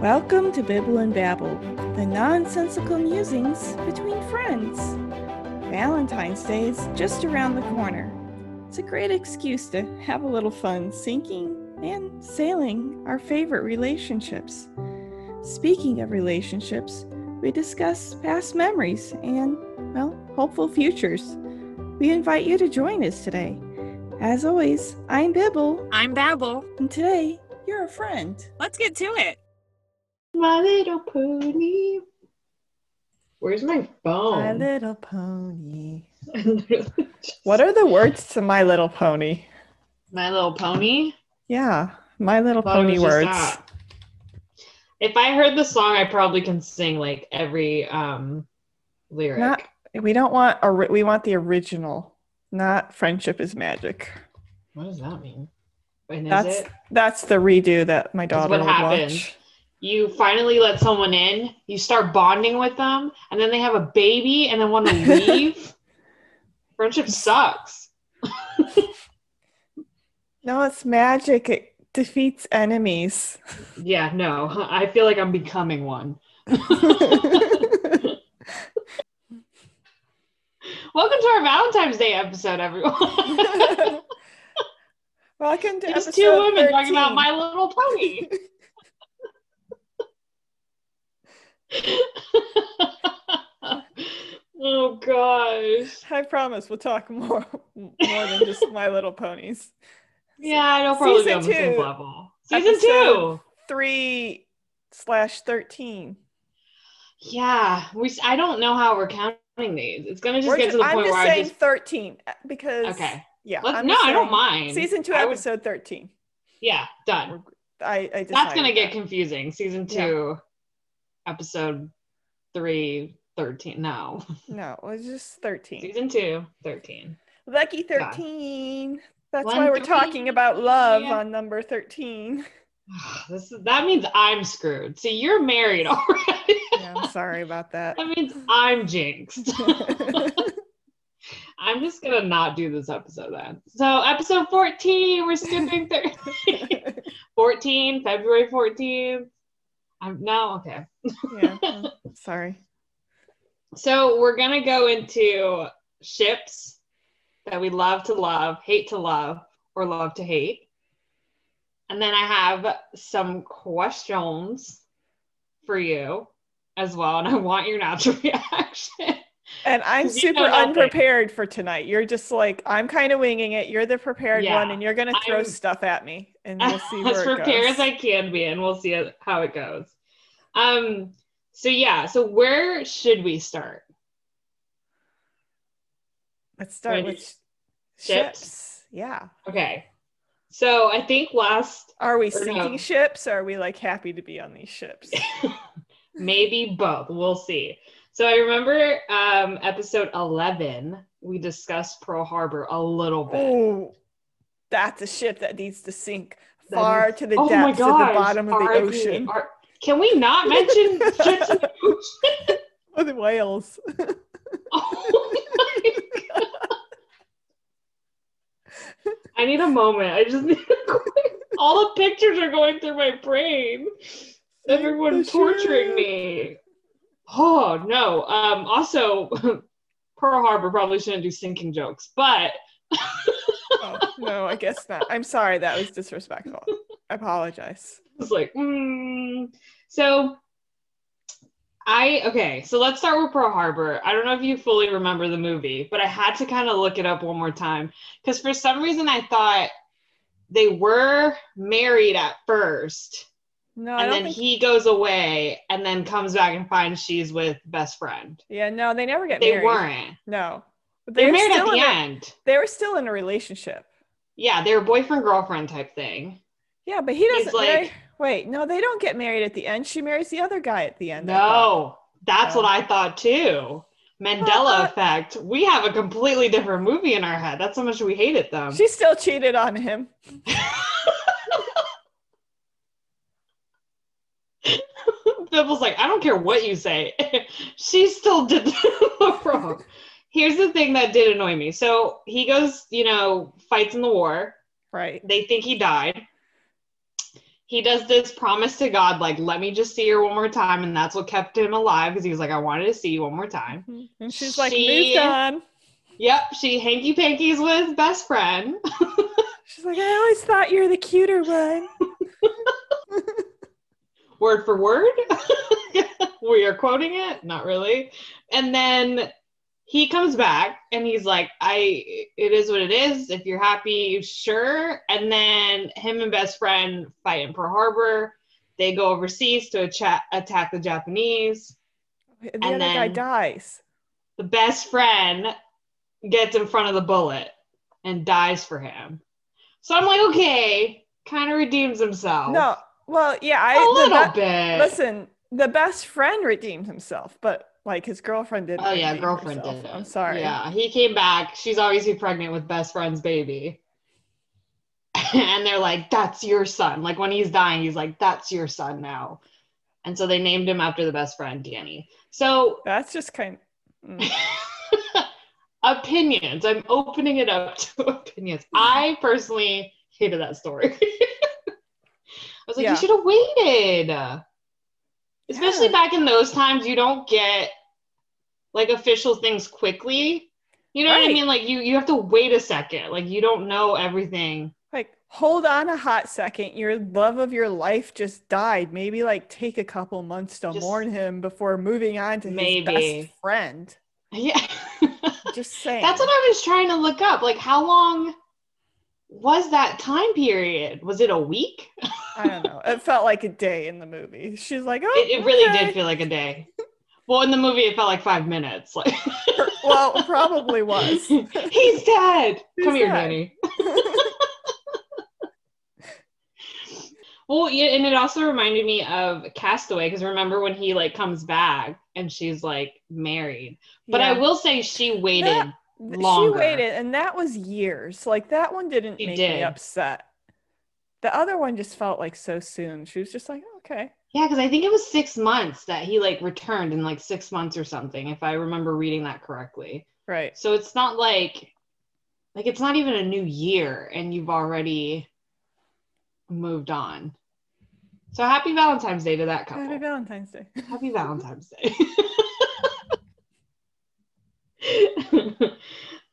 Welcome to Bibble and Babble, the nonsensical musings between friends. Valentine's Day is just around the corner. It's a great excuse to have a little fun sinking and sailing our favorite relationships. Speaking of relationships, we discuss past memories and, well, hopeful futures. We invite you to join us today. As always, I'm Bibble, I'm Babble. and today you're a friend. Let's get to it. My little pony. Where's my phone? My Little Pony. I literally just- What are the words to My Little Pony? My little pony? Yeah, My Little Pony words. that. If I heard the song, I probably can sing like every um lyric. Not we don't want a we want the original, not Friendship is Magic. what does that mean? That's it? that's the redo that my daughter would happened. watch. You finally let someone in, you start bonding with them, and then they have a baby and then want to leave. Friendship sucks. No, it's magic. It defeats enemies. Yeah, no. I feel like I'm becoming one. Welcome to our Valentine's Day episode, everyone. Welcome to Just episode two women talking about My Little Pony. oh gosh. I promise we'll talk more more than just My Little Ponies. Yeah, I know probably be Season on the same two, level. Season episode- two. Three slash thirteen. Yeah, we. I don't know how we're counting these. It's gonna just We're get ju- to the I'm point just where saying I just. thirteen uh, because Okay. yeah. Let's, no, I don't mind. Season two, I would- episode thirteen. Yeah, done. I, I That's gonna decided get confusing. Season Yeah. Episode three, 13. No. no, it was just thirteen. Season two, 13. Lucky Yeah. thirteen. That's One, why we're three, talking about love yeah. on number thirteen. This is, that means I'm screwed. See, you're married already. Yeah, I'm sorry about that. that means I'm jinxed. I'm just gonna not do this episode then. So episode 14, we're skipping 13. 14, February 14th. I'm no okay. yeah, sorry. So we're gonna go into ships that we love to love, hate to love, or love to hate. And then I have some questions for you as well, and I want your natural reaction. And I'm super unprepared for tonight. You're just like I'm kind of winging it. You're the prepared Yeah, one, and you're gonna throw I'm- stuff at me, and we'll see as prepared goes. as I can be, and we'll see how it goes. Um. So yeah. So where should we start? Let's start with Ships? ships. Yeah. Okay. So I think last Are we Or no. sinking ships? Or are we like happy to be on these ships? maybe both. We'll see. So I remember um, episode 11, we discussed Pearl Harbor a little bit. Oh, that's a ship that needs to sink far is- to the Oh depths at the bottom of the ocean Are- Can we not mention ships in the ocean? whales. Oh my God. I need a moment. I just need a quick. All the pictures are going through my brain. Everyone torturing me. Oh no. Um. Also, Pearl Harbor probably shouldn't do sinking jokes, but no, I guess not. I'm sorry. That was disrespectful. I apologize. it's like, mm. so. I okay, so let's start with Pearl Harbor. I don't know if you fully remember the movie, but I had to kind of look it up one more time because for some reason I thought they were married at first, No, and then think. he goes away and then comes back and finds she's with best friend. yeah, no, they never get They married. They weren't. No, but They they were married at the a, end. They were still in a relationship. Yeah, they were boyfriend girlfriend type thing. Yeah, but he doesn't. like- they- wait, no, they don't get married at the end. She marries the other guy at the end. No, that's what oh. I thought too. Mandela effect. We have a completely different movie in our head. That's how much we hated them. She still cheated on him. Bibble's like, I don't care what you say. she still did the wrong. Here's the thing that did annoy me. So he goes, you know, fights in the war. Right. They think he died. he does this promise to God, like, let me just see her one more time. And that's what kept him alive because he was like, I wanted to see you one more time. Mm-hmm. And she's like, She- moved on. Yep, she hanky pankies with best friend. She's like, I always thought you were the cuter one. word for word. we are quoting it, not really. And then he comes back and he's like, I it is what it is. If you're happy, sure. And then him and best friend fight in Pearl Harbor. They go overseas to acha- attack the Japanese. And the And other guy dies. The best friend gets in front of the bullet and dies for him. So I'm like, okay, kind of redeems himself. No, well, yeah, I a little be- bit. listen. The best friend redeemed himself, but like his girlfriend didn't. Oh yeah, girlfriend herself. did. it. I'm sorry. Yeah, he came back. She's obviously pregnant with best friend's baby. and they're like, "That's your son." Like when he's dying, he's like, "That's your son now." And so they named him after the best friend, Danny. So That's just kind. mm. opinions. I'm opening it up to opinions. I personally hated that story. I was like, Yeah. you should have waited. Especially Yeah. back in those times, you don't get like official things quickly. You know what I mean? Like you you have to wait a second. Like you don't know everything. Like, hold on a hot second. Your love of your life just died. Maybe like take a couple months to Just- mourn him before moving on to his best friend. Yeah. Just saying. That's what I was trying to look up. Like how long was that time period? Was it a week? I don't know. It felt like a day in the movie. She's like, oh, It, it oh, really okay." did feel like a day. Well, in the movie, it felt like five minutes. Like, Well, probably was. He's dead. He's Come here. Danny. Well, yeah, and it also reminded me of Castaway because remember when he like comes back and she's like married. But I will say she waited. That- longer. She waited, and that was years. Like that one didn't She make did. me upset. The other one just felt like so soon. She was just like, okay. Yeah, because I think it was six months that he like returned in like six months or something, if I remember reading that correctly. Right. So it's not like like it's not even a new year and you've already moved on. So happy Valentine's Day to that couple. Happy Valentine's Day. Happy Valentine's Day.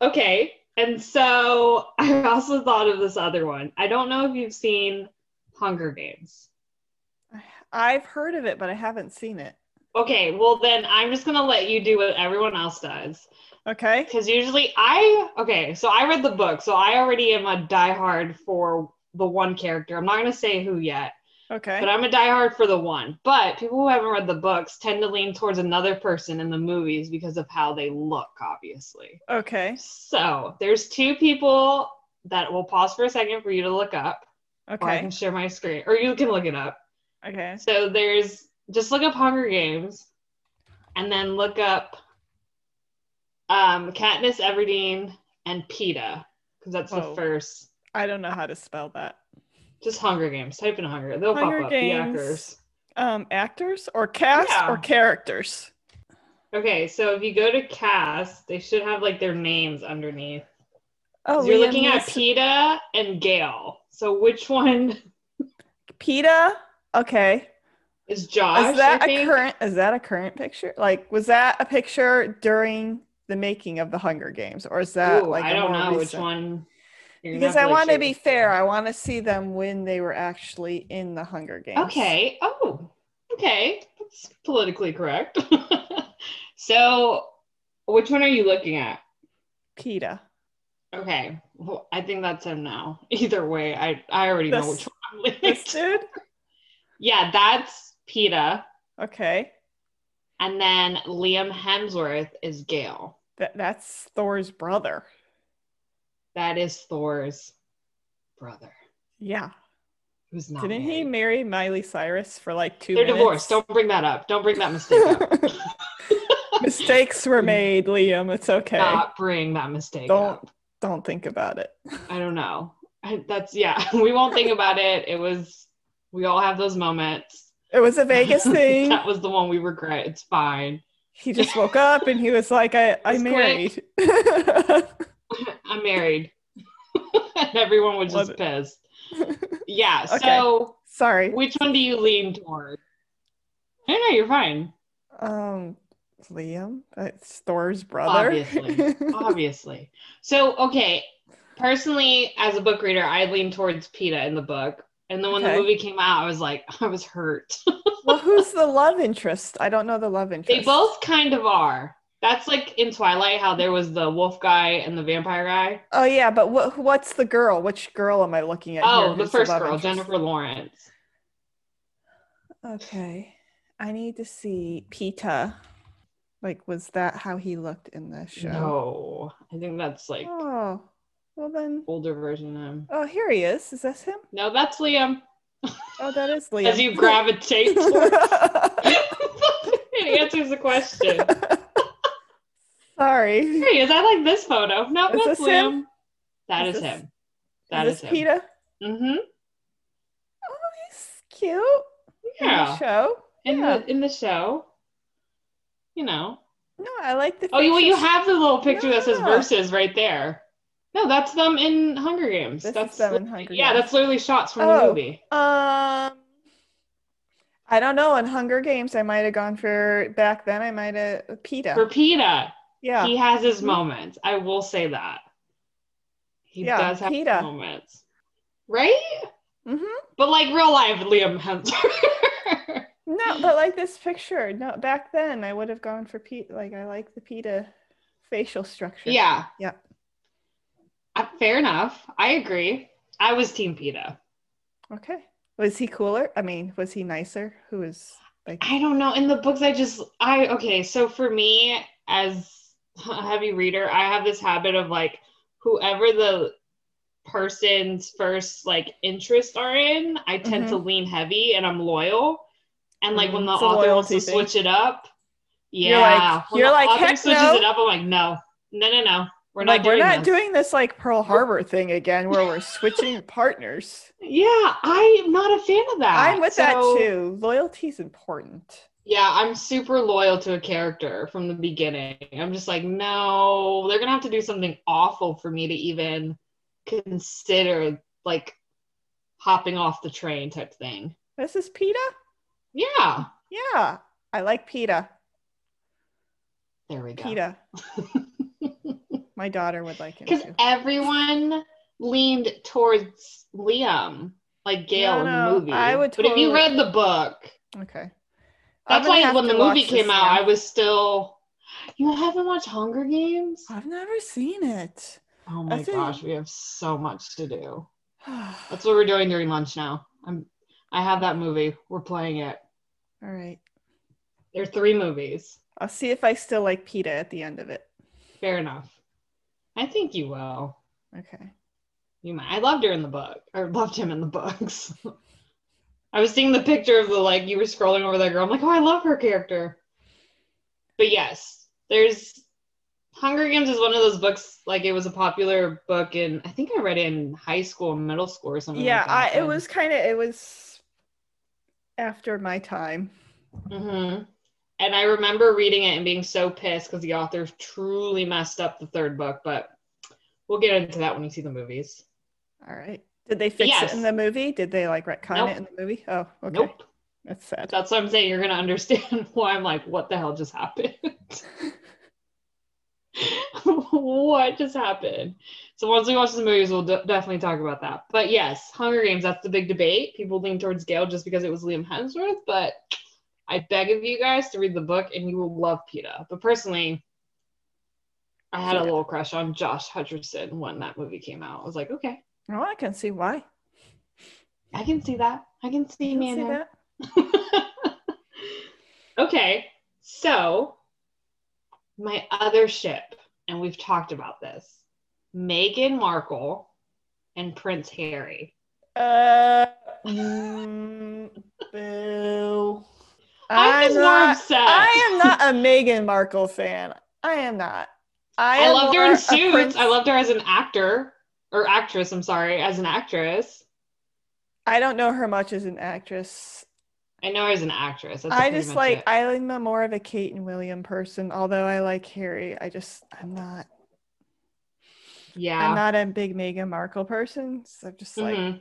okay. And so I also thought of this other one. I don't know if you've seen Hunger Games. I've heard of it, but I haven't seen it. Okay, well then I'm just gonna let you do what everyone else does. Okay. Because usually I okay, so I read the book, so I already am a diehard for the one character. I'm not gonna say who yet, Okay. but I'm a diehard for the one. But people who haven't read the books tend to lean towards another person in the movies because of how they look, obviously. okay. So there's two people that will pause for a second for you to look up, or I can share my screen, or you can look it up. Okay. So there's just look up Hunger Games, and then look up um, Katniss Everdeen and Peeta because that's the Whoa. first. I don't know how to spell that. Just Hunger Games. Type in Hunger. They'll Hunger pop up. Games. The actors. Um, actors or cast Yeah. or characters? Okay, so if you go to cast, they should have like their names underneath. Oh, You're Liam looking at Peeta and Gale. So which one Peeta. Okay. is Josh? is that I a think? current? Is that a current picture? Like, was that a picture during the making of the Hunger Games, or is that Ooh, like I don't know which one. You're Because I want to be fair. I want to see them when they were actually in the Hunger Games. Okay. Oh, okay. That's politically correct. so, which one are you looking at? Peeta. Okay. Well, I think that's him now. Either way, I I already know which one I'm looking at. dude. Yeah, that's Peeta. Okay. And then Liam Hemsworth is Gale. That that's Thor's brother. That is Thor's brother. Yeah. Who's not Didn't he marry Miley Cyrus for like 2 They're minutes? divorced. Don't bring that up. Don't bring that mistake up. Mistakes were made, Liam. It's okay. Not bring that mistake Don't up. don't think about it. I don't know. I, that's yeah. We won't think about it. It was. We all have those moments. It was a Vegas thing. that was the one we regret. It's fine. he just woke up and he was like, I, I married. I'm married. and everyone was just pissed. Yeah. Okay. So Sorry. Which one do you lean toward? No, no, you're fine. Um, Liam, that's Thor's brother. Obviously. Obviously. So, okay. Personally, as a book reader, I lean towards Peeta in the book. And then when Okay. the movie came out, I was like, I was hurt. well, who's the love interest? I don't know the love interest. they both kind of are. That's like in Twilight, how there was the wolf guy and the vampire guy. Oh yeah, but what? What's the girl? Which girl am I looking at? Oh, the first love girl, interest? Jennifer Lawrence. Okay, I need to see Peeta. Like, was that how he looked in the show? No, I think that's like Oh, well then. older version of him. Oh, here he is. Is this him? No, that's Liam. Oh, that is Liam. As you gravitate towards it answers the question. Sorry. Here he is. I like this photo. No, Is that's this him? Liam. That Is is, him. That is is, him. Peeta? Mm-hmm. Oh, he's cute. In the Yeah. show. In Yeah. the in the show. You know. No, I like the. Oh, you well, you have the little picture that says verses right there. No, that's them in Hunger Games. This is that's them in Hunger Games. yeah, Games. that's literally shots from Oh. the movie. Um, I don't know. In Hunger Games, I might have gone for back then. I might have Peeta. For Peeta, yeah. he has his Mhm. moments. I will say that. He Yeah, does have Peeta. moments. Right? hmm But like real life Liam Hemsworth. No, but like this picture. No, back then I would have gone for Pete. Like I like the Peeta facial structure. yeah. Yeah. Uh, fair enough. I agree. I was Team Peeta. Okay. Was he cooler? I mean, was he nicer? Who was like? I don't know. In the books, I just I okay. So for me, as a heavy reader, I have this habit of like whoever the person's first like interests are in, I tend to lean heavy and I'm loyal. And like when Mm, the it's author wants to thing. switch it up, yeah. You're like- when you're the like, author "Heck switches no." it up, I'm like, no, no, no, no. We're like, not doing we're not this. doing this like Pearl Harbor thing again, where we're switching partners. Yeah, I'm not a fan of that. I'm with that So- too. Loyalty's important. Yeah, I'm super loyal to a character from the beginning. I'm just like, no, they're gonna have to do something awful for me to even consider like hopping off the train type thing. This is Peeta. Yeah, Yeah, I like Peeta. there we go. Peeta. My daughter would like him Because everyone leaned towards Liam, like Gale No, in the movie. I would but if you read the book, Okay. That's why when the movie came out, now. I was still. You haven't watched Hunger Games? I've never seen it. Oh my That's gosh, we have so much to do. That's what we're doing during lunch now. I'm I have that movie. We're playing it. All right. There are three movies. I'll see if I still like Peeta at the end of it. Fair enough. I think you will. Okay. You might. I loved her in the book, or loved him in the books. I was seeing the picture of the like you were scrolling over that girl. I'm like, oh, I love her character. But yes, there's Hunger Games is one of those books. Like it was a popular book, and I think I read it in high school, middle school, or something. Yeah, like I, it was kind of it was after my time. hmm And I remember reading it and being so pissed because the author truly messed up the third book, but we'll get into that when you see the movies. All right. Did they fix Yes. it in the movie? Did they like retcon Nope. it in the movie? Oh, okay. Nope. That's sad. That's what I'm saying. You're going to understand why I'm like, what the hell just happened? what just happened? So once we watch the movies, we'll de- definitely talk about that. But yes, Hunger Games, that's the big debate. People lean towards Gale just because it was Liam Hemsworth, but I beg of you guys to read the book and you will love Peeta. But personally, I had a little crush on Josh Hutcherson when that movie came out. I was like, okay, Oh, I can see why. I can see that. I can see I me can and see okay, so my other ship, and we've talked about this Meghan Markle and Prince Harry. Uh, mm, boo. I'm more not, upset. I am not a Meghan Markle fan. I am not. I, I loved her in Suits. Prince- I loved her as an actor or actress. I'm sorry, as an actress. I don't know her much as an actress. I know her as an actress. That's I just like it. I'm a more of a Kate and William person. Although I like Harry, I just I'm not. yeah. I'm not a big Meghan Markle person. So I'm just like mm-hmm.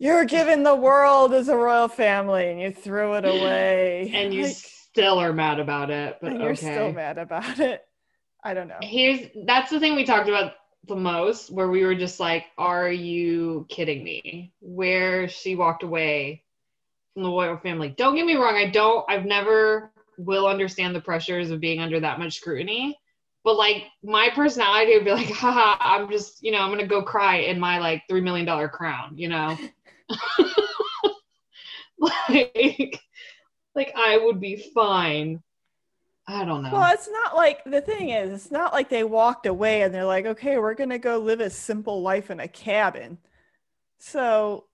Mhm. You're given the world as a royal family and you threw it away. and you Like, still are mad about it. But you're okay. still mad about it. I don't know. Here's that's the thing we talked about the most, where we were just like, "Are you kidding me?" Where she walked away from the royal family. Don't get me wrong. I don't. I've never will understand the pressures of being under that much scrutiny. But like my personality would be like, haha, I'm just, you know, I'm gonna go cry in my like three million dollar crown, you know. like, like I would be fine. I don't know. Well, it's not like the thing is, it's not like they walked away and they're like, okay, we're gonna go live a simple life in a cabin. So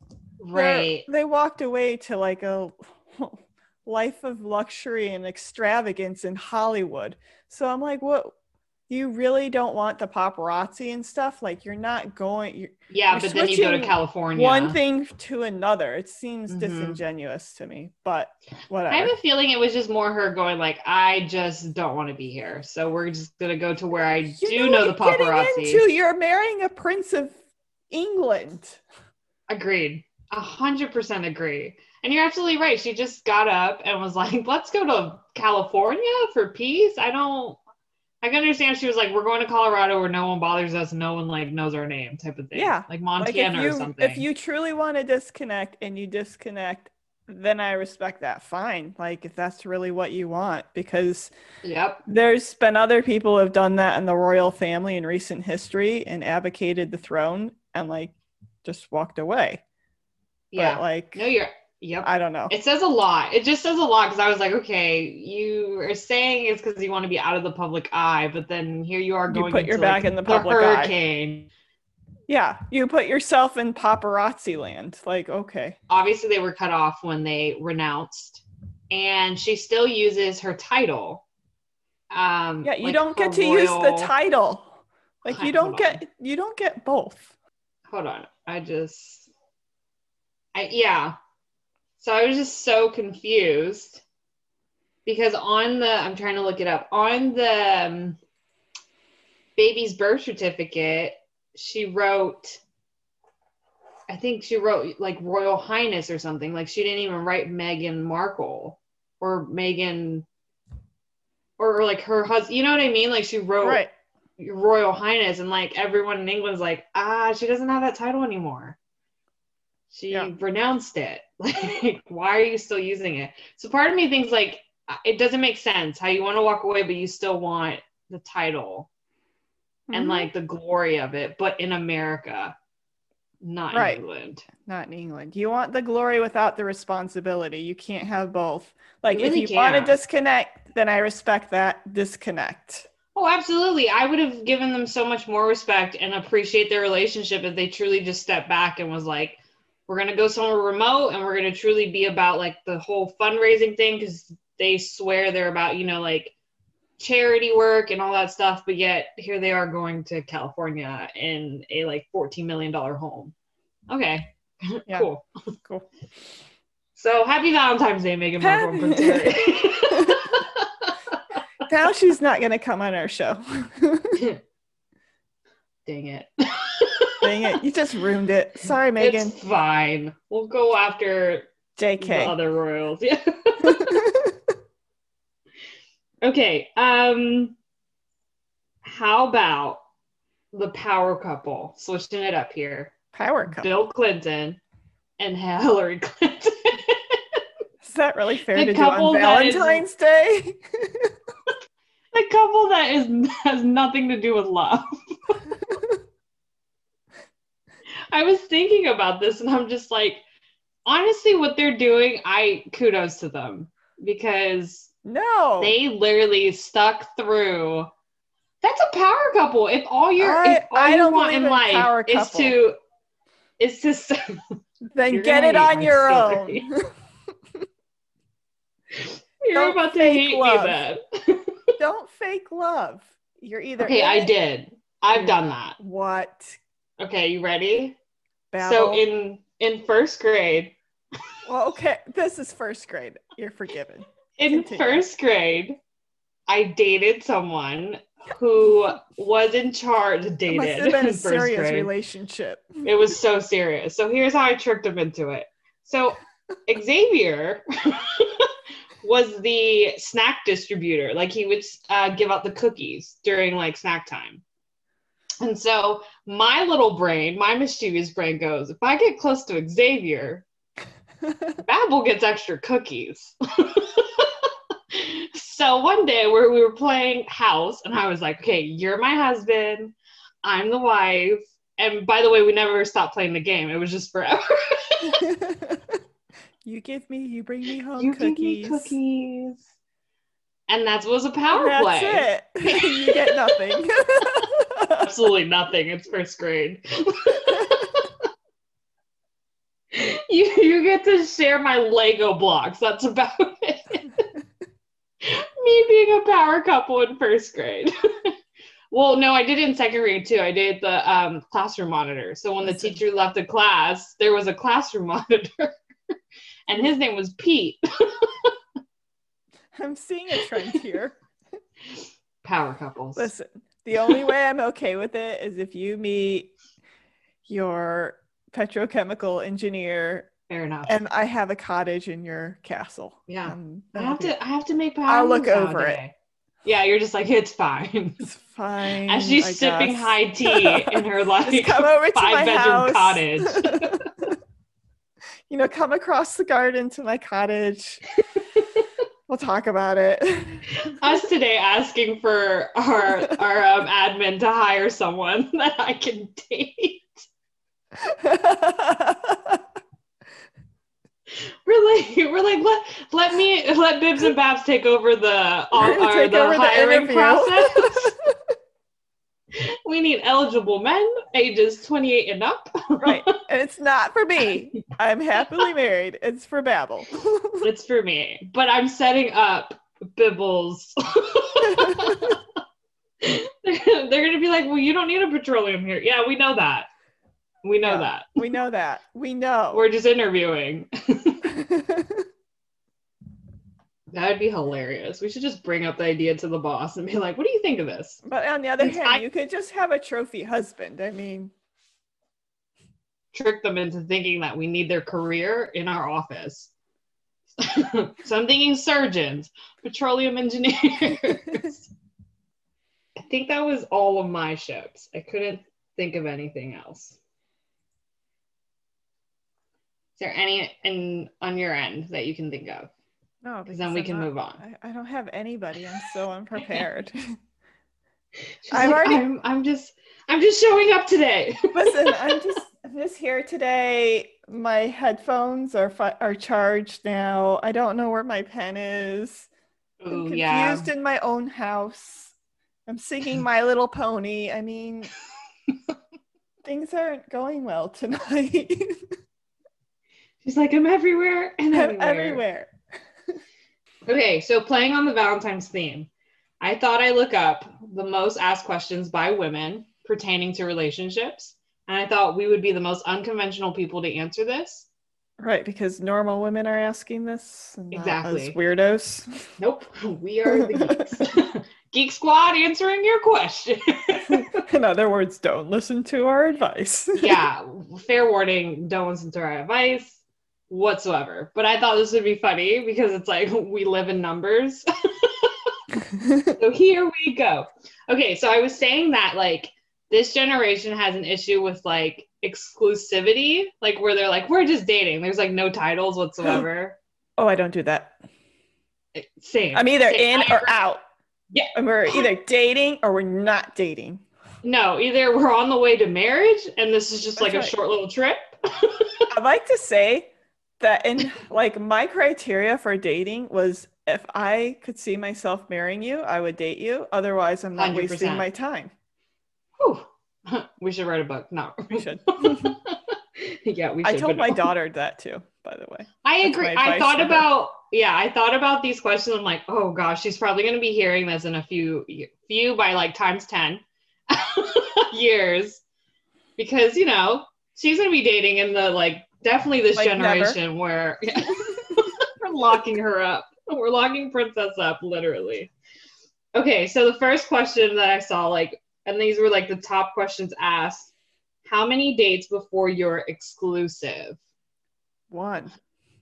right. they walked away to like a life of luxury and extravagance in Hollywood. So I'm like, what? You really don't want the paparazzi and stuff? Like you're not going. You're, Yeah, You're but then you go to switching California. one thing to another. It seems Mhm. disingenuous to me, but I have a feeling it was just more her going like, I just don't want to be here, so we're just gonna go to where I You do know, the what you're getting paparazzi. Into. You're marrying a prince of England. Agreed, a hundred percent agree. And you're absolutely right. She just got up and was like, "Let's go to California for peace." I don't. I can understand. She was like, "We're going to Colorado where no one bothers us, no one like knows our name," type of thing. Yeah, like Like Montana if you or something. if you truly want to disconnect and you disconnect, then I respect that. Fine. Like if that's really what you want, because yep. there's been other people who have done that in the royal family in recent history and advocated the throne and like just walked away. Yeah. But like no, you're. Yep. I don't know. It says a lot. It just says a lot because I was like, okay, you are saying it's because you want to be out of the public eye, but then here you are You going. put your back like, in the public eye. hurricane. Yeah, you put yourself in paparazzi land. Like okay. Obviously, they were cut off when they renounced, and she still uses her title. Um, Yeah, you like don't get to use the title. Like you don't on. get you don't get both. Hold on, I just, I yeah. So I was just so confused because on the I'm trying to look it up on the um, baby's birth certificate, she wrote. I think she wrote like Royal Highness or something. Like she didn't even write Meghan Markle or Meghan or, or like her husband. You know what I mean? Like she wrote Right. Royal Highness, and like everyone in England's like, ah, she doesn't have that title anymore. She Yeah. renounced it. Like, why are you still using it? So part of me thinks like uh, it doesn't make sense how you want to walk away, but you still want the title and Mhm. like the glory of it, but in America, not Right. in England. not in England. You want the glory without the responsibility. You can't have both. Like You really if you want to disconnect, then I respect that. Disconnect. Oh, absolutely. I would have given them so much more respect and appreciate their relationship if they truly just stepped back and was like, we're going to go somewhere remote and we're going to truly be about like the whole fundraising thing because they swear they're about, you know, like charity work and all that stuff. But yet here they are going to California in a like $14 million home. Okay. Yeah. Cool. Cool. So happy Valentine's Day, Meghan Markle Prince Now she's not going to come on our show. Dang it. Dang it. You just ruined it. Sorry, Meghan. It's fine. We'll go after the JK. other royals. Yeah. okay. Um how about the power couple? Switching it up here. Power couple. Bill Clinton and Hillary Clinton. Is that really fair The to do on that is- Valentine's Day? the couple that is has nothing to do with love. I was thinking about this and I'm just like, honestly, what they're doing, I kudos to them because no. they literally stuck through. That's a power couple. If all you're, I- if all I you don't want in life is to, is to, then get it on your story. own. you're Don't about to hate love. me then. Don't fake love. You're either okay, I did. I've done that. What? Okay, you ready? Babble? So in in first grade, well, okay, this is first grade. You're forgiven. in Continue. first grade, I dated someone who was in charge. It Dated must have been a serious grade. relationship. It was so serious. So here's how I tricked him into it. So Xavier was the snack distributor. Like he would uh, give out the cookies during like snack time. And so my little brain, my mischievous brain goes, if I get close to Xavier, Babel gets extra cookies. so one day where we were playing house, and I was like, okay, you're my husband, I'm the wife. And by the way, we never stopped playing the game. It was just forever. you give me, you bring me home you give me cookies. cookies. And that was a And power that's play. it. you get nothing. Absolutely nothing. It's first grade. you you get to share my Lego blocks. That's about it. Me being a power couple in first grade. well, no, I did it in second grade too. I did the um, classroom monitor. So when the teacher left the class, there was a classroom monitor, and his name was Pete. I'm seeing a trend here. Power couples. Listen, the only way I'm okay with it is if you meet your petrochemical engineer Fair enough. and I have a cottage in your castle. Yeah. Um, I have to. I have to make power. I'll look over it. Yeah, you're just like it's fine. It's fine. As she's I sipping guess. high tea in her like come over to five my bedroom house. cottage. you know, come across the garden to my cottage. we'll talk about it. Us today asking for our our um, admin to hire someone that I can date. We're like we're like let let me let Bibs and Babs take over the or the hiring process. we need eligible men ages 28 and up. right. And it's not for me. I'm happily married. It's for Babel. It's for me. But I'm setting up Bibbles. they're, they're gonna be like, well, you don't need a petroleum here. Yeah, we know that. We know Yeah. that. we know that. We know. We're just interviewing. That would be hilarious. We should just bring up the idea to the boss and be like, what do you think of this? but on the other hand, I- you could just have a trophy husband. I mean, Trick them into thinking that we need their career in our office. so I'm thinking surgeons, petroleum engineers. I think that was all of my ships. I couldn't think of anything else. Is there any in on your end that you can think of? No, Because then we I'm can not- move on. I, I don't have anybody. I'm so unprepared. I've like, already- I'm, I'm just I'm just showing up today. Listen, I'm just I'm just here today. My headphones are fi- are charged now. I don't know where my pen is. I'm confused yeah. in my own house. I'm singing My Little Pony. I mean, things aren't going well tonight. She's like, I'm everywhere and I'm everywhere. Okay, so playing on the Valentine's theme, I thought I look up the most asked questions by women pertaining to relationships, and I thought we would be the most unconventional people to answer this. Right, because normal women are asking this. Exactly. weirdos. Nope, we are the geeks. Geek Squad answering your question. In other words, don't listen to our advice. yeah, fair warning, don't listen to our advice whatsoever. But I thought this would be funny because it's like we live in numbers. so here we go. Okay, so I was saying that like this generation has an issue with like exclusivity, like where they're like, we're just dating. There's like no titles whatsoever. oh, I don't do that. Eh, same. I'm either Same. in or out. Yeah. And we're either dating or we're not dating. No, either we're on the way to marriage and this is just That's like a short little trip. I'd like to say that in like my criteria for dating was if I could see myself marrying you, I would date you. Otherwise, I'm not wasting 100%. my time. Whew. we should write a book. No, We should. yeah, we should. I told my no. daughter that too, by the way. I That's agree. I thought about yeah, I thought about these questions. I'm like, oh gosh, she's probably gonna be hearing this in a few few by like times ten years, because you know she's gonna be dating in the like definitely this Like never. generation where we're locking her up. We're locking Princess up literally. Okay, so the first question that I saw, like, and these were like the top questions asked how many dates before you're exclusive? One.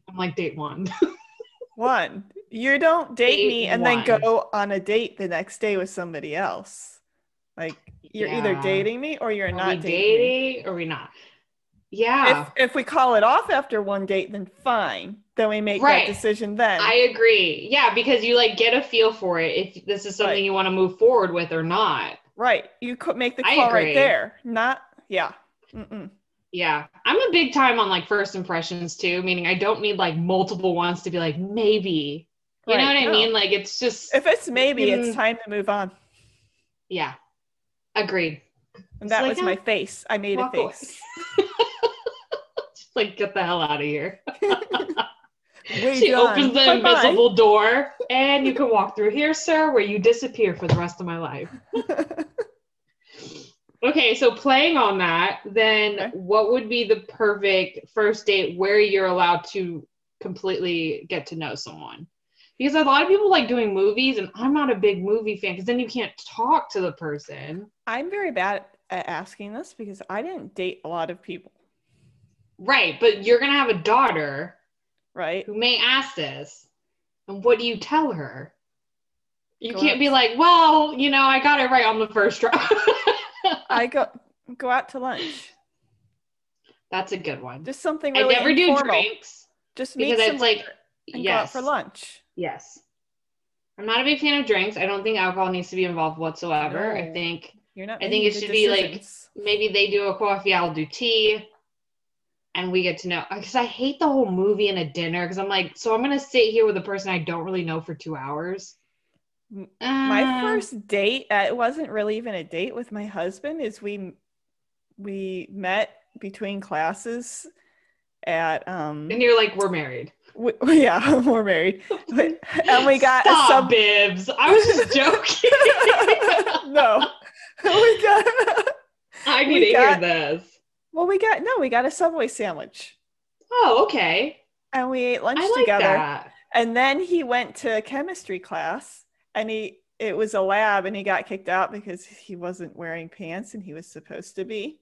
I'm like, date one. One. You don't date, Date me and one. then go on a date the next day with somebody else. Like you're either dating me or you're Are not dating me. dating or are we not? Yeah, If if we call it off after one date, then fine. Then we make Right. that decision then. I agree. Yeah, because you like get a feel for it if this is something Right. you want to move forward with or not. right. You could make the call right there. Not yeah. Mm-mm. Yeah, I'm a big time on like first impressions too, meaning I don't need like multiple ones to be like maybe. You know what I no. mean? Like it's just If it's maybe, Mm. it's time to move on. yeah. Agreed. And that like, was my face. I made a face. Like get the hell out of here. She done. opens the Bye-bye. invisible door and you can walk through here, sir, where you disappear for the rest of my life. Okay, so playing on that, then Okay. what would be the perfect first date where you're allowed to completely get to know someone? Because a lot of people like doing movies, and I'm not a big movie fan because then you can't talk to the person. I'm very bad at asking this because I didn't date a lot of people, Right, but you're gonna have a daughter right? who may ask this. And what do you tell her? You Go can't out- be like, well, you know, I got it right on the first try. I go go out to lunch. That's a good one. Just something I really never do drinks Just because it's like, somewhere and go out yes, for lunch. yes. I'm not a big fan of drinks. I don't think alcohol needs to be involved whatsoever. I think You're not. I think it should be, like, maybe they do a coffee, I'll do tea, and we get to know. Because I hate the whole movie and a dinner. Because I'm like, so I'm gonna sit here with a person I don't really know for two hours. My Uh, first date. Uh, it wasn't really even a date with my husband. Is we we met between classes at um. and you're like, we're married. w- yeah, we're married, But- and we got Stop, sub. bibs. I was just joking. no, we got. I need We to hear this. Well, we got no, we got a Subway sandwich, Oh, okay. and we ate lunch I like together. that. And then he went to chemistry class and he it was a lab and he got kicked out because he wasn't wearing pants and he was supposed to be.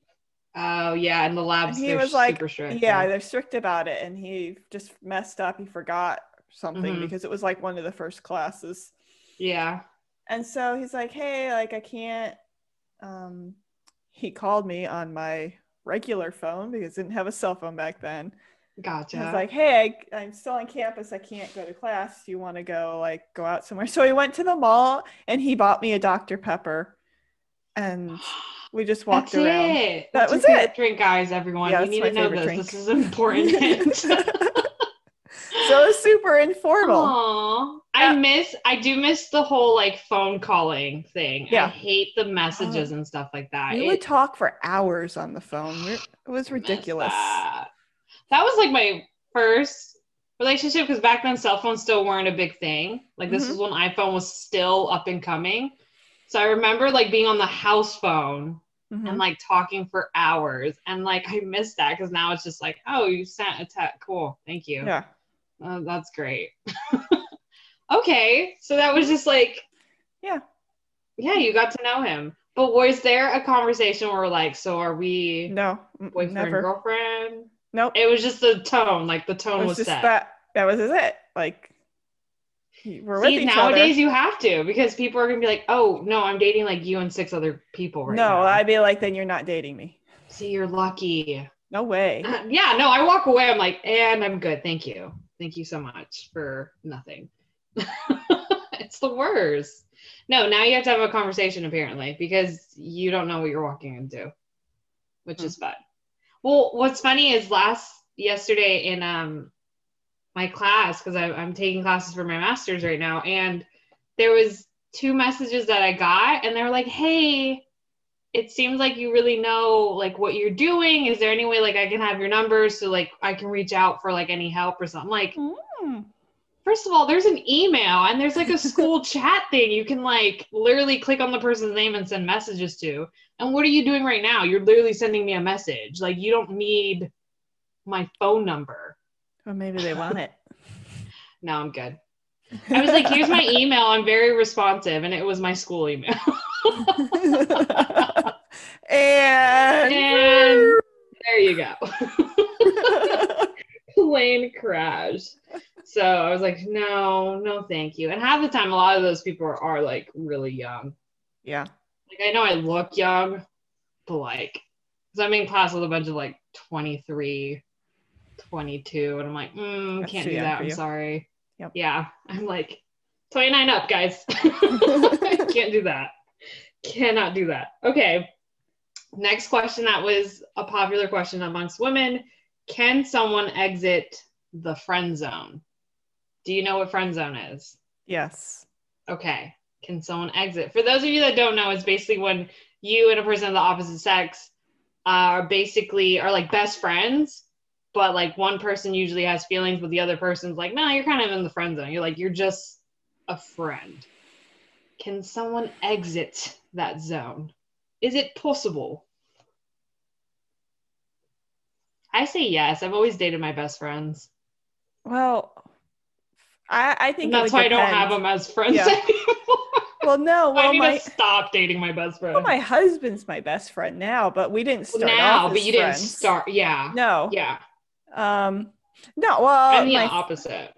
Oh yeah, and the labs And he was like, super strict. Yeah, they're strict about it and he just messed up. He forgot something Mhm. because it was like one of the first classes. yeah. And so he's like, "Hey, like I can't um he called me on my regular phone because I didn't have a cell phone back then. Gotcha. I was like, hey, I, I'm still on campus. I can't go to class. Do you want to go like go out somewhere? So we went to the mall and he bought me a Dr. Pepper and we just walked That's around. it. That That's was it. Drink, guys, everyone. Yeah, you need to know this. drink. This is important. so super informal. Aw. I miss I do miss the whole like phone calling thing. Yeah. I hate the messages and stuff like that. We It- would talk for hours on the phone. It was ridiculous. That. That was like my first relationship because back then cell phones still weren't a big thing. Like this Mhm. was when iPhone was still up and coming. So I remember like being on the house phone Mhm. and like talking for hours. And like I miss that because now it's just like, oh, you sent a text. Cool. Thank you. Yeah. Oh, that's great. okay. So that was just like, Yeah. yeah, you got to know him. But was there a conversation where we're like, so are we No. boyfriend, never. girlfriend? Nope. It was just the tone, like the It tone was was, just set. that. That was it. Like we're with See, each nowadays other. you have to because people are gonna be like, oh no, I'm dating like you and six other people right no, now. I'd be like, then you're not dating me. See, you're lucky. No way. yeah, no, I walk away. I'm like, and I'm good. Thank you. Thank you so much for nothing. it's the worst. No, now you have to have a conversation apparently because you don't know what you're walking into, which Hmm. is fun. Well, what's funny is last yesterday in um my class because I'm taking classes for my master's right now, and there was two messages that I got, and they were like, "Hey, it seems like you really know like what you're doing. Is there any way like I can have your numbers so like I can reach out for like any help or something?" Like, Mm. first of all, there's an email and there's like a school chat thing you can like literally click on the person's name and send messages to. And what are you doing right now? You're literally sending me a message. Like you don't need my phone number. Or maybe they want it. No, I'm good. I was like, here's my email. I'm very responsive. And it was my school email. And, And- there you go. Plane crash. So I was like, no, no, thank you. And half the time, a lot of those people are, are like really young. yeah. Like, I know I look young, but like, because I'm in class with a bunch of like 23, 22, and I'm like, mm, can't do that. I'm sorry. Yep. Yeah. I'm like 29 up, guys. can't do that. Cannot do that. Okay. Next question that was a popular question amongst women Can someone exit the friend zone? Do you know what friend zone is? Yes. Okay. Can someone exit? For those of you that don't know, it's basically when you and a person of the opposite sex uh, are basically are like best friends, but like one person usually has feelings, but the other person's like, no, you're kind of in the friend zone. You're like, you're just a friend. Can someone exit that zone? Is it possible? I say yes. I've always dated my best friends. Well, I, I think that's why I don't have them as friends Yeah. anymore. Well, no. I Well, need my to stop dating my best friend. well, my husband's my best friend now, but we didn't start now, off but you didn't friends. start. Yeah. No. Yeah. Um. No. Well, I'm the my opposite.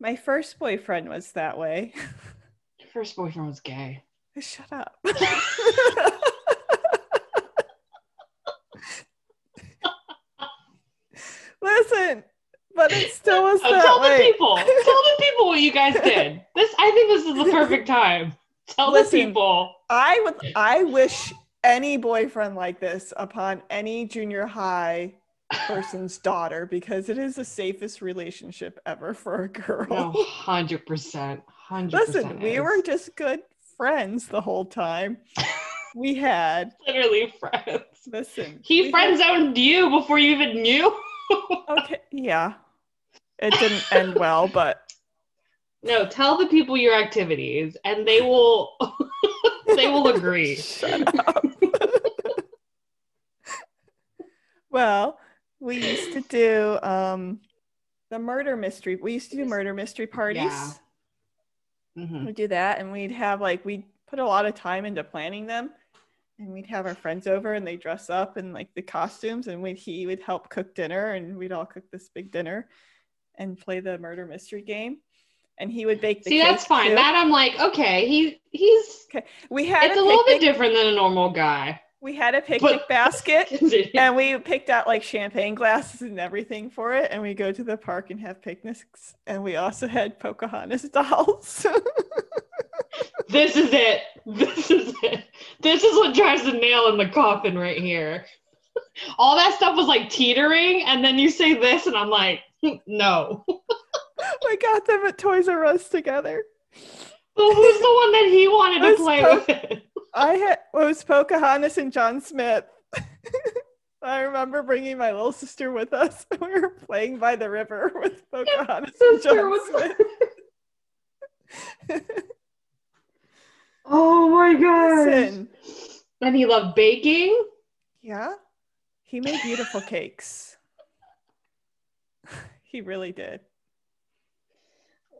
my first boyfriend was that way. Your first boyfriend was gay. Shut up. Listen, but it still was that tell the people. Tell the people what you guys did. This I think this is the perfect time. Tell Listen. the people. I would. I wish any boyfriend like this upon any junior high person's daughter because it is the safest relationship ever for a girl. No, hundred percent. Hundred percent. Listen, we were just good friends the whole time. we had literally friends. listen. He friend zoned you before you even knew. Okay, yeah. It didn't end well, but no, tell the people your activities and they will they will agree. shut up. well, we used to do um the murder mystery. We used to do murder mystery parties. Yeah. Mhm. We'd do that and we'd have like we'd put a lot of time into planning them. And we'd have our friends over and they dress up in like the costumes and we'd he would help cook dinner and we'd all cook this big dinner and play the murder mystery game. And he would bake the See, that's fine. too. That I'm like, okay, he he's we had it's a, a little bit different than a normal guy. we had a picnic basket and we picked out like champagne glasses and everything for it and we go to the park and have picnics and we also had pocahontas dolls This is it. This is it. This is what drives the nail in the coffin right here. All that stuff was like teetering, and then you say this, and I'm like, no. we got them at toys r us together But who's the one that he wanted to play go. with? I had it was pocahontas and john smith i remember bringing my little sister with us we were playing by the river with pocahontas and john smith Oh my gosh. Listen, And he loved baking. yeah he made beautiful cakes he really did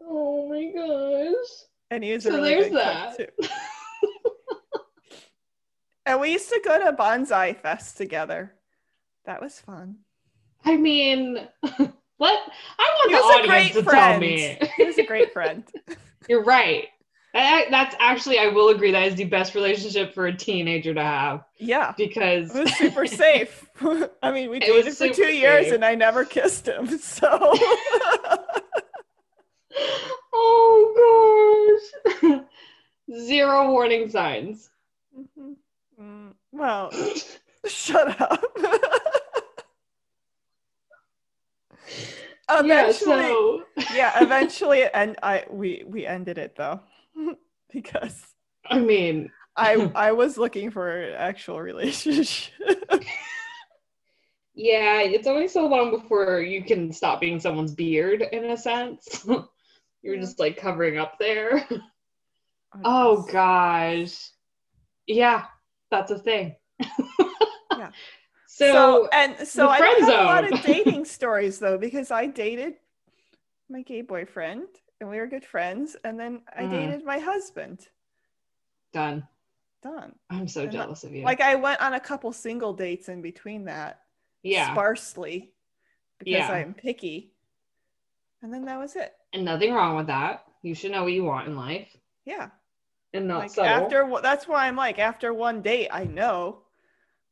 Oh my gosh. and he was So a really there's good that. cook too. and we used to go to bonsai fest together. That was fun. I mean, what? I want He the was a audience great to friend. tell me. He was a great friend. You're right. That- That's actually, I will agree, that is the best relationship for a teenager to have Yeah, because it was super safe. I mean, we dated for two super years and I never kissed him. So oh gosh, zero warning signs. Mhm. Mm, well, shut up. yeah, eventually, so yeah, eventually, and I we we ended it though because I mean, I I was looking for an actual relationship. yeah, it's only so long before you can stop being someone's beard in a sense. You're just like covering up there. Oh gosh. Yeah, that's a thing. Yeah. So, So and so I have a lot of dating stories though because I dated my gay boyfriend and we were good friends. And then I Mhm. dated my husband. Done. Done. I'm so And jealous of you. Like I went on a couple single dates in between that, yeah. sparsely, because Yeah. I'm picky. And then that was it. and nothing wrong with that. You should know what you want in life Yeah. and not Like settle. after that's why I'm like after one date, I know.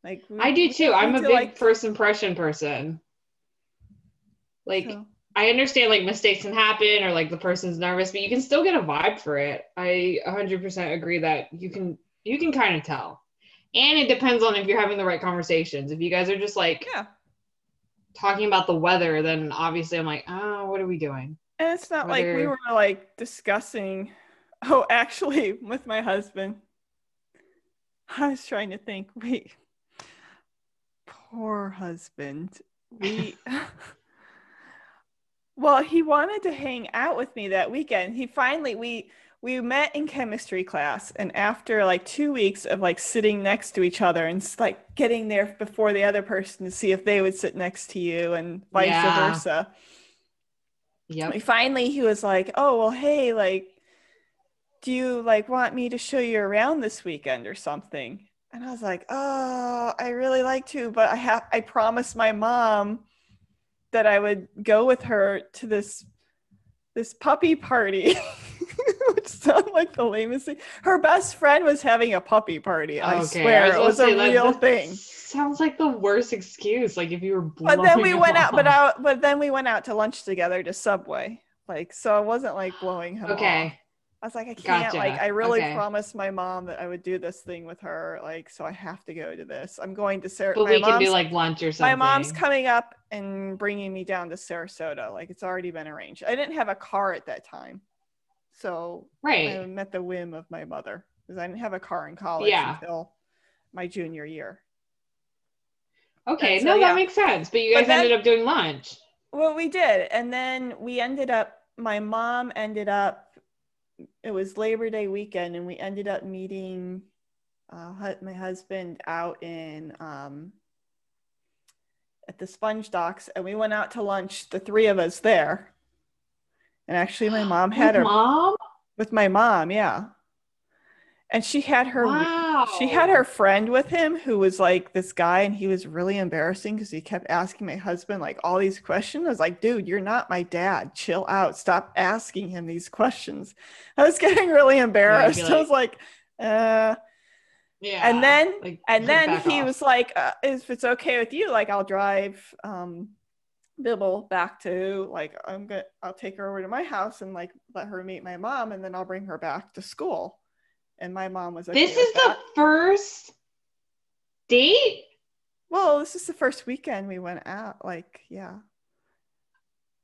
Like we- I do too. I'm a to, big like- first impression person. Like so- I understand like mistakes can happen or like the person's nervous, but you can still get a vibe for it. I 100% agree that you can you can kind of tell. And it depends on if you're having the right conversations. If you guys are just like yeah. talking about the weather, then obviously I'm like, oh, what are we doing? And it's not like we were like discussing. Oh, actually, with my husband, I was trying to think. Wait, poor husband. We. well, he wanted to hang out with me that weekend. He finally we we met in chemistry class, and after like two weeks of like sitting next to each other and like getting there before the other person to see if they would sit next to you and vice Yeah. versa Yep. like finally he was like oh well hey like do you like want me to show you around this weekend or something and i was like oh i really like to but i have i promised my mom that i would go with her to this this puppy party which sounded like the lamest thing her best friend was having a puppy party i Okay, swear was it was a say, that- real thing Sounds like the worst excuse. Like if you were but then we went out but out but then we went out to lunch together to subway like so it wasn't like blowing him off. I was like, I can't. Gotcha. Like, I really Okay. promised my mom that I would do this thing with her. Like, so I have to go to this. I'm going to Sarah. But my we can mom's, do like lunch or something. my mom's coming up and bringing me down to Sarasota. Like, it's already been arranged. I didn't have a car at that time, so right. I'm at the whim of my mother because I didn't have a car in college Yeah. until my junior year. Okay, so, no, yeah. that makes sense. But you But guys then- ended up doing lunch. Well, we did. And then we ended up, my mom ended up, it was Labor Day weekend, and we ended up meeting uh, my husband out in, um, at the Sponge Docks, and we went out to lunch, the three of us there. And actually, my mom had With her mom. with my mom, yeah. And she had her Wow. she had her friend with him who was like this guy and he was really embarrassing because he kept asking my husband like all these questions. I was like, dude, you're not my dad. Chill out. Stop asking him these questions. I was getting really embarrassed. I was like, uh Yeah. and then like, and then he off. was like, uh, if it's okay with you, like I'll drive um Bibble back to like I'm gonna I'll take her over to my house and like let her meet my mom and then I'll bring her back to school. And my mom was okay This is the first date. Well, this is the first weekend we went out. Like, yeah.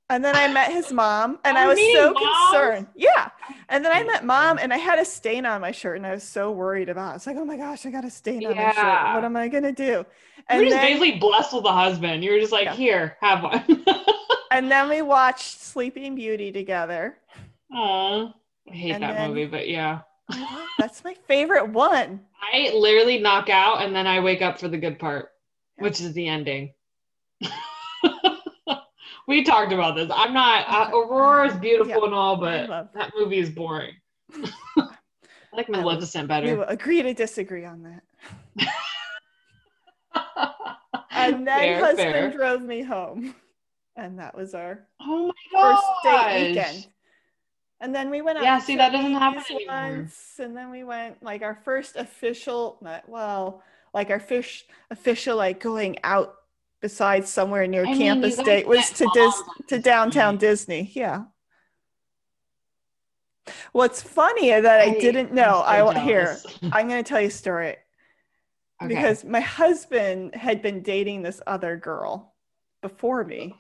And then I met his mom, and I Oh, was so moms? concerned. Yeah. And then I met mom, oh. and I had a stain on my shirt, and I was so worried about. It. It's like, oh my gosh, I got a stain on my shirt. What am I gonna do? You were And just then, basically blessed with a husband. You were just like, Yeah. here, have one. and then we watched Sleeping Beauty together. Aw. I hate And that then- movie, but yeah. That's my favorite one. I literally knock out and then I wake up for the good part, which is the ending. we talked about this. I'm not, uh, Aurora is beautiful Yeah. and all, but that movie is boring. I like Maleficent We better. will agree to disagree on that. And then Fair, husband fair. drove me home, and that was our oh my first date weekend. And then we went out. Yeah, to see, that doesn't happen Chinese anymore. once, and then we went like our first official, well, like our fish official like going out besides somewhere near I campus guys date was to Dis- to downtown. Disney. Yeah. What's funny is that I, didn't know. I will here. I'm going to tell you a story Okay. because my husband had been dating this other girl before me.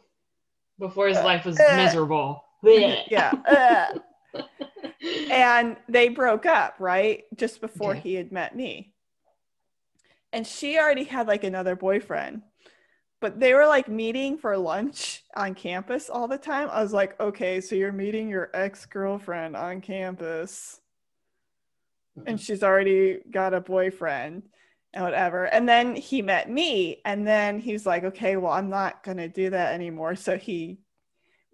before his life was Uh, miserable. yeah. uh, and they broke up right? Just before Okay. he had met me. And she already had like another boyfriend. But they were like meeting for lunch on campus all the time. I was like okay so you're meeting your ex-girlfriend on campus. And she's already got a boyfriend and whatever. And then he met me and then he was like okay well i'm not going to do that anymore. So he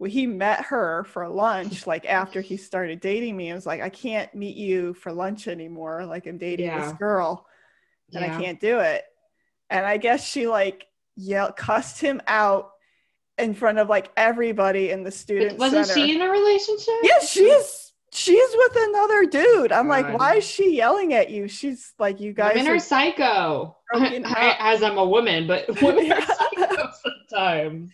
he met her for lunch like after he started dating me. I was like, I can't meet you for lunch anymore. Like I'm dating Yeah. this girl and Yeah. I can't do it. And I guess she like yelled, cussed him out in front of like everybody in the student But wasn't center. she in a relationship? yeah, she's she's with another dude. I'm like, why is she yelling at you? She's like, you guys Women are are psycho. I- as I'm a woman, but women are psycho sometimes.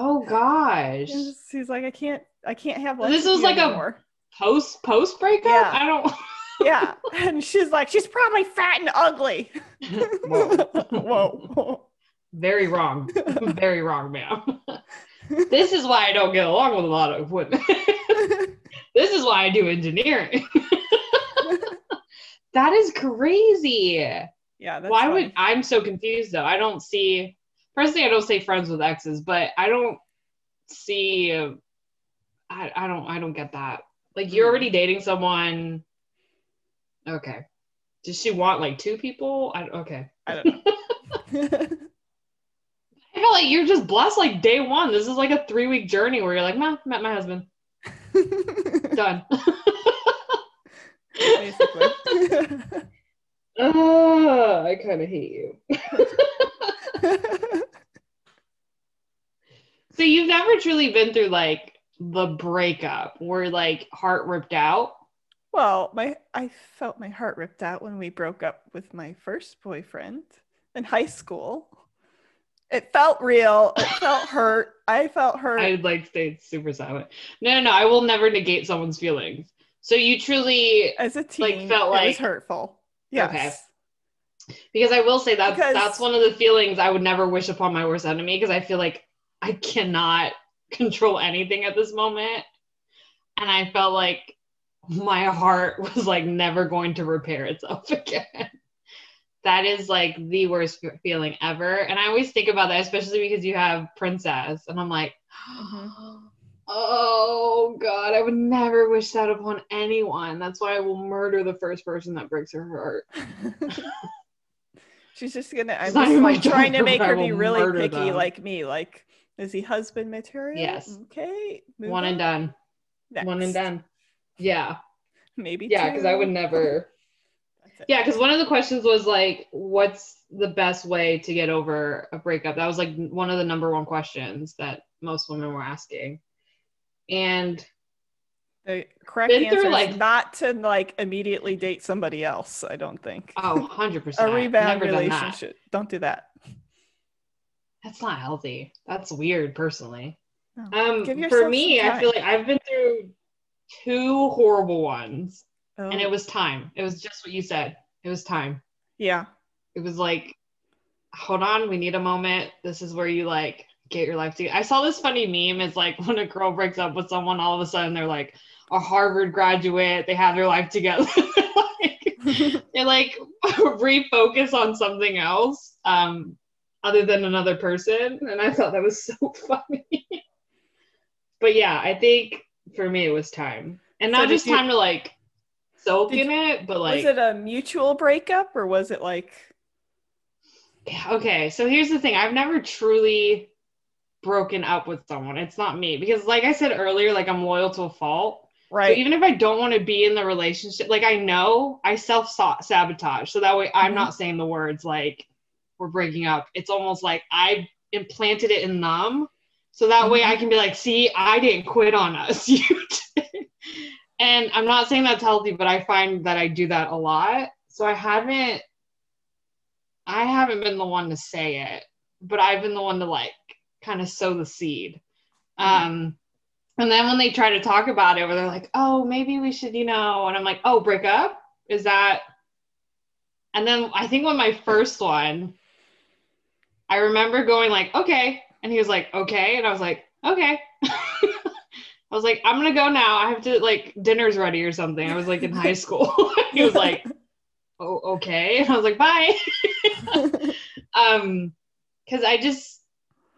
Oh gosh. She's like, I can't, I can't have So lunch this was you like a- Post post breakup? Yeah. I don't yeah, and she's like, she's probably fat and ugly. Whoa. Whoa. Very wrong. Very wrong, ma'am. this is why I don't get along with a lot of women. this is why I do engineering. that is crazy. yeah, that's why funny. would I'm so confused though? I don't see personally I don't say friends with exes, but I don't see uh, I, I don't I don't get that. Like you're already dating someone. Okay. Does she want like two people? I okay. I don't know. I feel like you're just blessed like day one. This is like a three week journey where you're like, nah, met my husband. Done. Basically. oh, I kind of hate you. So you've never truly been through like the breakup where like heart ripped out. well, my I felt my heart ripped out when we broke up with my first boyfriend in high school. It felt real. It felt hurt. I felt hurt. I like stayed super silent. No, no, no. I will never negate someone's feelings. So you truly, As a teen, felt like it like- was hurtful. Yes. because I will say that Because- that's one of the feelings I would never wish upon my worst enemy because I feel like I cannot control anything at this moment, and I felt like my heart was like never going to repair itself again. that is like the worst fe- feeling ever, and I always think about that, especially because you have Princess, and I'm like. Oh God, I would never wish that upon anyone. That's why I will murder the first person that breaks her heart. She's just gonna. I'm just like trying to make her be really picky, them. like me. Like, is he husband material? Yes. Okay. One and on. done. One and done. Yeah. Maybe. Yeah, because I would never. Yeah, because one of the questions was like, what's the best way to get over a breakup? That was like one of the number one questions that most women were asking. And The correct answer like- is not to like immediately date somebody else. I don't think. oh, 100%. a rebound never done that. relationship. Don't do that. That's not healthy. That's weird, personally. No. Um, for me, I feel like I've been through two horrible ones, Oh, and it was time. It was just what you said. It was time. yeah. It was like, hold on, we need a moment. This is where you like get your life together. I saw this funny meme. It's like when a girl breaks up with someone, all of a sudden they're like a Harvard graduate. They have their life together. like, they like refocus on something else um, other than another person. And I thought that was so funny. but yeah, I think for me it was time. And So not just you- time to like soak in it, but like was it a mutual breakup or was it like? Okay so here's the thing i've never truly broken up with someone it's not me because like i said earlier like i'm loyal to a fault so Right. even if i don't want to be in the relationship like i know i self sabotage so that way i'm Mhm. not saying the words like we're breaking up it's almost like i implanted it in them so that way i can be like see i didn't quit on us and i'm not saying that's healthy but i find that i do that a lot so i haven't I haven't been the one to say it, but I've been the one to like kind of sow the seed. Um, and then when they try to talk about it, where they're like, "Oh, maybe we should," you know, and I'm like, "Oh, break up? Is that?" And then I think when my first one, I remember going like, "Okay," and he was like, "Okay," and I was like, "Okay." I was like, "I'm gonna go now. I have to like dinner's ready or something." I was like in high school. he was like, "Oh, okay," and I was like, "Bye." um because i just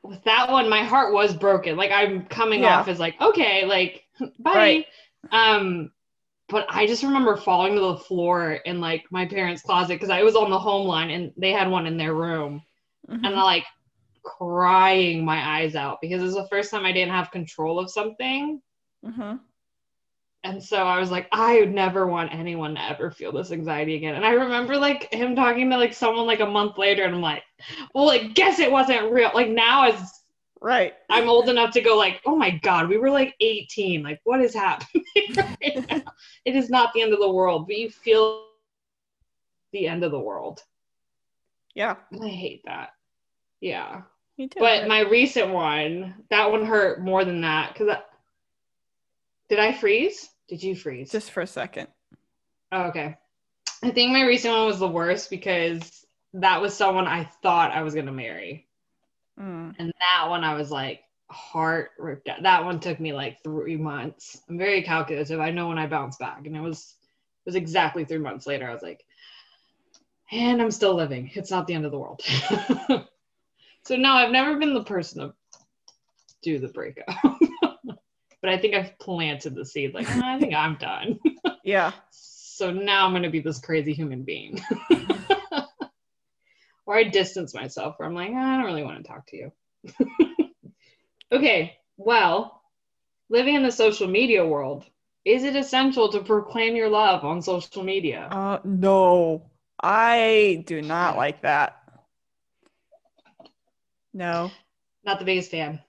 with that one my heart was broken like i'm coming Yeah. off as like okay like bye Right. um but i just remember falling to the floor in like my parents closet because i was on the home line and they had one in their room Mhm. and i like crying my eyes out because it was the first time I didn't have control of something. Mm-hmm. And so I was like, I would never want anyone to ever feel this anxiety again. And I remember like him talking to like someone like a month later, and I'm like, well, I guess it wasn't real. Like now as Right. I'm old enough to go like, oh my God, we were like 18. Like, what is happening right? It is not the end of the world, but you feel the end of the world. Yeah. And I hate that. Yeah. Me too. But my recent one, that one hurt more than that. Cause I, did I freeze? Did you freeze? just for a second. Oh, okay. I think my recent one was the worst because that was someone I thought I was gonna marry. Mm. And that one I was like heart ripped out. That one took me like three months. I'm very calculative. I know when I bounce back. And it was it was exactly three months later. I was like, and I'm still living. It's not the end of the world. so no, I've never been the person to do the breakup. but I think I've planted the seed, like, "Ah, I think I'm done. Yeah. So now I'm gonna be this crazy human being. or I distance myself where I'm like, "Ah, I don't really want to talk to you. okay, well, living in the social media world, is it essential to proclaim your love on social media? Uh, no, I do not like that. No. Not the biggest fan.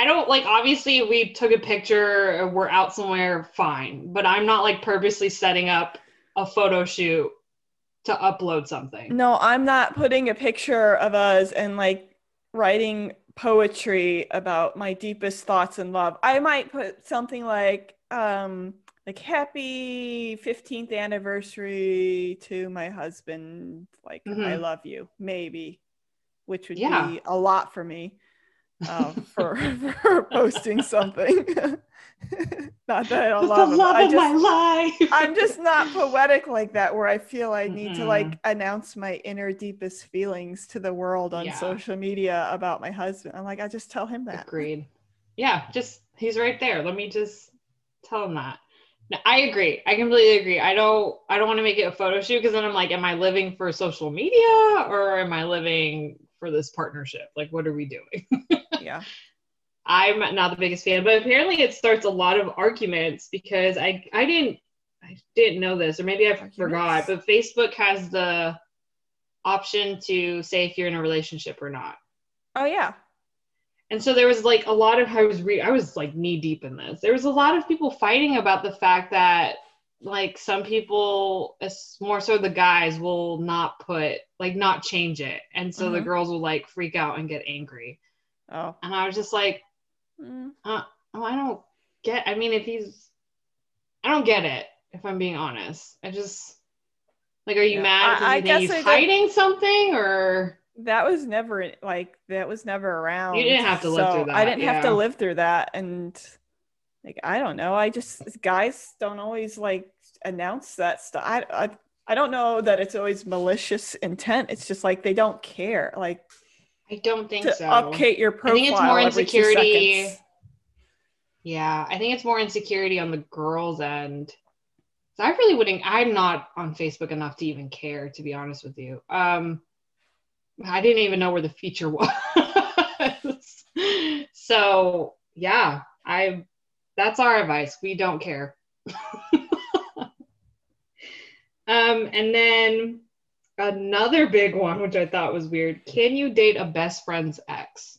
I don't like obviously we took a picture, we're out somewhere, fine. But I'm not like purposely setting up a photo shoot to upload something. No, I'm not putting a picture of us and like writing poetry about my deepest thoughts and love. I might put something like um like happy 15th anniversary to my husband like I Mhm. love you maybe which would Yeah. be a lot for me uh, for, for posting something. not that I don't With love the love of just, my life. I'm just not poetic like that where I feel I need to Mm-mm. like announce my inner deepest feelings to the world on Yeah. social media about my husband. I'm like, I just tell him that. Agreed. Yeah, just he's right there. Let me just tell him that. No, I agree. I completely agree. I don't I don't want to make it a photo shoot because then I'm like, am I living for social media or am I living for this partnership? Like what are we doing? Yeah. I'm not the biggest fan, but apparently it starts a lot of arguments because I I didn't I didn't know this or maybe I Arguments? forgot, but Facebook has the option to say if you're in a relationship or not. Oh yeah. And so there was like a lot of I was re- I was like knee deep in this. There was a lot of people fighting about the fact that like some people, it's more so the guys, will not put like not change it, and so the Mhm. girls will like freak out and get angry. Oh. And I was just like, Mm. oh, I don't get. I mean, if he's, I don't get it. If I'm being honest, I just like, are you Yeah. mad I- because I you think I he's don't- hiding something, or That was never like that was never around. You didn't have to live so through that, I didn't have to live through that and like I don't know. I just guys don't always like announce that stuff. I, I I don't know that it's always malicious intent. It's just like they don't care. Like I don't think to so. update your profile I think it's more insecurity. Yeah, I think it's more insecurity on the girls' end. So I really wouldn't. I'm not on Facebook enough to even care, to be honest with you. Um, I didn't even know where the feature was. so yeah, I. That's our advice. We don't care. um, and then another big one, which I thought was weird. Can you date a best friend's ex?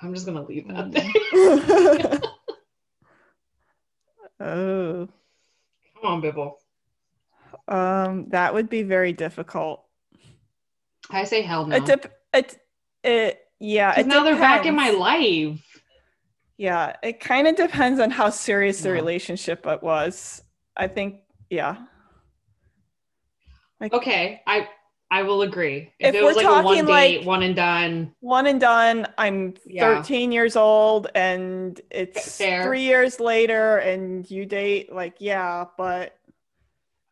I'm just gonna leave that there. oh, Come on, Bibble. um, that would be very difficult. I say hell no. It, dep- it, it, yeah. It now they're back in my life. Yeah, it kind of depends on how serious the Yeah. relationship it was. I think, yeah. Okay, I I will agree. If, If it was we're like a one date, like- one and done, One and done. I'm Yeah. 13 years old and it's Fair. three years later and you date, like, yeah, but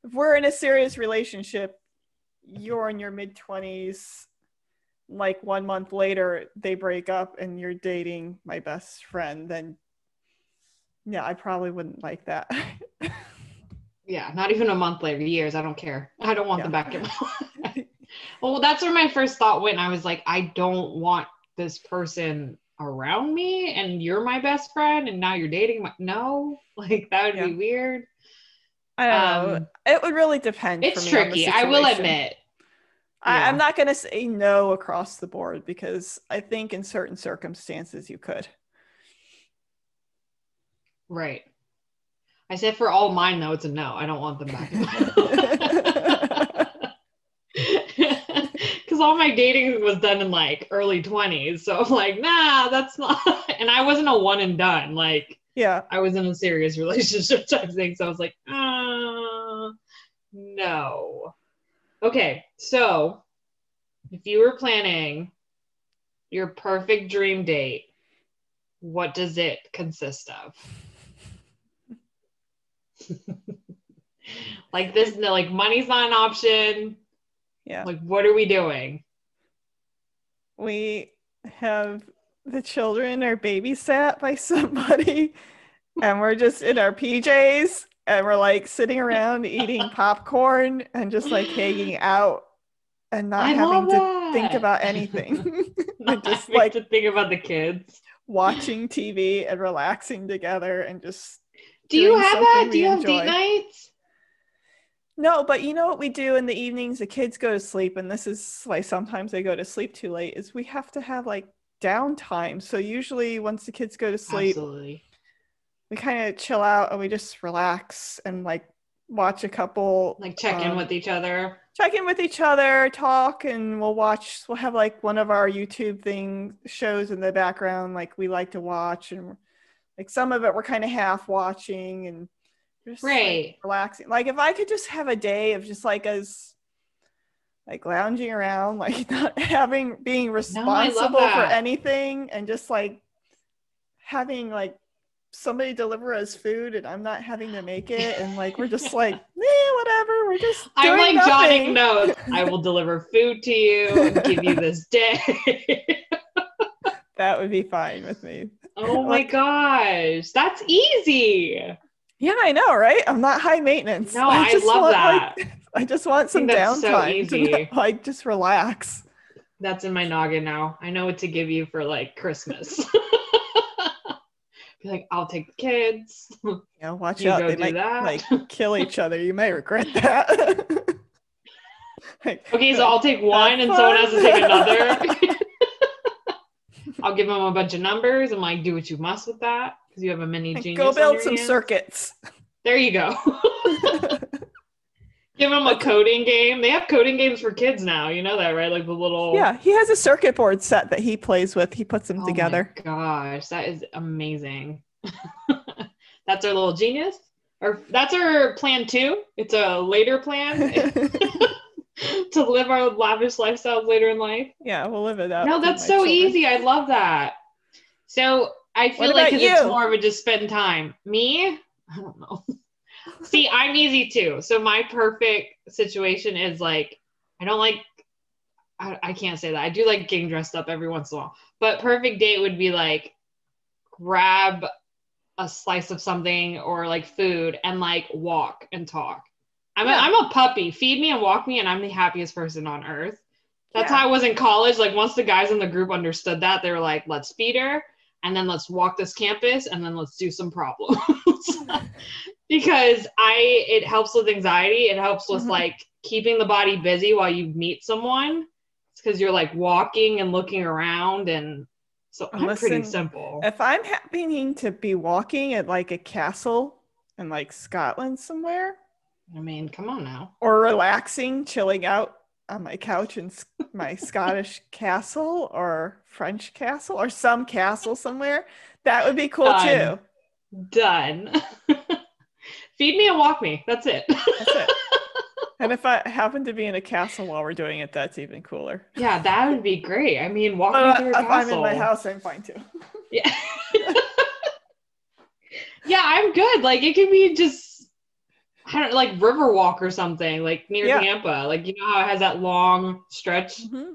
if we're in a serious relationship, you're in your mid 20s, like one month later, they break up and you're dating my best friend, then yeah, I probably wouldn't like that. yeah, not even a month later, years. I don't care. I don't want them back in my life. well, that's where my first thought went. I was like, I don't want this person around me, and you're my best friend, and now you're dating my. No, like that would Yeah. be weird. I don't know. Um, It would really depend. It's for me on the tricky. I will admit. I. I'm not going to say no across the board because I think in certain circumstances you could. Right. I said for all mine though, it's a no. I don't want them back. Because all my dating was done in like early 20s. So I'm like, nah, that's not. And I wasn't a one and done. Like, yeah. I was in a serious relationship type thing. So I was like, uh, no. Okay. So if you were planning your perfect dream date, what does it consist of? like this, like money's not an option. Yeah. Like, what are we doing? we have the children are babysat by somebody and we're just in our PJs and we're like sitting around eating popcorn and just like hanging out and not I having to think about anything. Not just like to think about the kids. watching TV and relaxing together and just Do you have we Do you have enjoy. date nights? No, but you know what we do in the evenings? The kids go to sleep, and this is why sometimes they go to sleep too late, is we have to have like downtime. So usually once the kids go to sleep, Absolutely. We kind of chill out and we just relax and like watch a couple Like check in um, with each other. check in with each other, talk, and we'll watch. We'll have like one of our YouTube thing shows in the background, like we like to watch, and like some of it we're kind of half watching and just like, relaxing. Like if I could just have a day of just like us, like lounging around, like not having being responsible for anything, and just like having like somebody deliver us food and I'm not having to make it and like we're just like eh, whatever we're just I'm like jotting notes. I will deliver food to you and give you this day. that would be fine with me oh my Like- gosh. That's easy. yeah I know right I'm not high maintenance No, I just love want, that. like, I just want some so downtime to, like just relax That's in my noggin now. I know what to give you for like Christmas. Be like, I'll take the kids. know watch You out they might that. like kill each other you may regret that Like, Okay, so I'll take one and someone has to take another. I'll give them a bunch of numbers and like do what you must with that because you have a mini genius. go build some hands. circuits There you go. Give them a coding game. They have coding games for kids now. You know that, right? Like the little. yeah he has a circuit board set that he plays with he puts them Oh my together gosh, that is amazing. that's our little genius. Or that's our plan two. It's a later plan to live our lavish lifestyles later in life. yeah we'll live it up No, that's so children. easy. I love that. So I feel like it's more of a just spend time. Me, I don't know. See, I'm easy too. So my perfect situation is like I don't like. I, I can't say that. I do like getting dressed up every once in a while. But perfect date would be like grab a slice of something or like food and like walk and talk. I'm, Yeah. a, I'm a puppy. Feed me and walk me, and I'm the happiest person on earth. That's Yeah. how I was in college. Like once the guys in the group understood that, they were like, "Let's feed her, and then let's walk this campus, and then let's do some problems." because I, it helps with anxiety. It helps with Mhm. like keeping the body busy while you meet someone. It's because you're like walking and looking around, and so I'm pretty simple. If I'm happening to be walking at like a castle in like Scotland somewhere, I mean, come on now. or relaxing, chilling out on my couch in my Scottish castle or French castle or some castle somewhere, that would be cool Done. too. Done. Feed me and walk me. That's it. That's it. And if I happen to be in a castle while we're doing it, that's even cooler. yeah, that would be great. I mean, walk But me uh, through if a I'm in my house, I'm fine too. Yeah. yeah, I'm good. Like it could be just I don't like Riverwalk or something, like near Yeah. Tampa. Like you know how it has that long stretch. Mhm.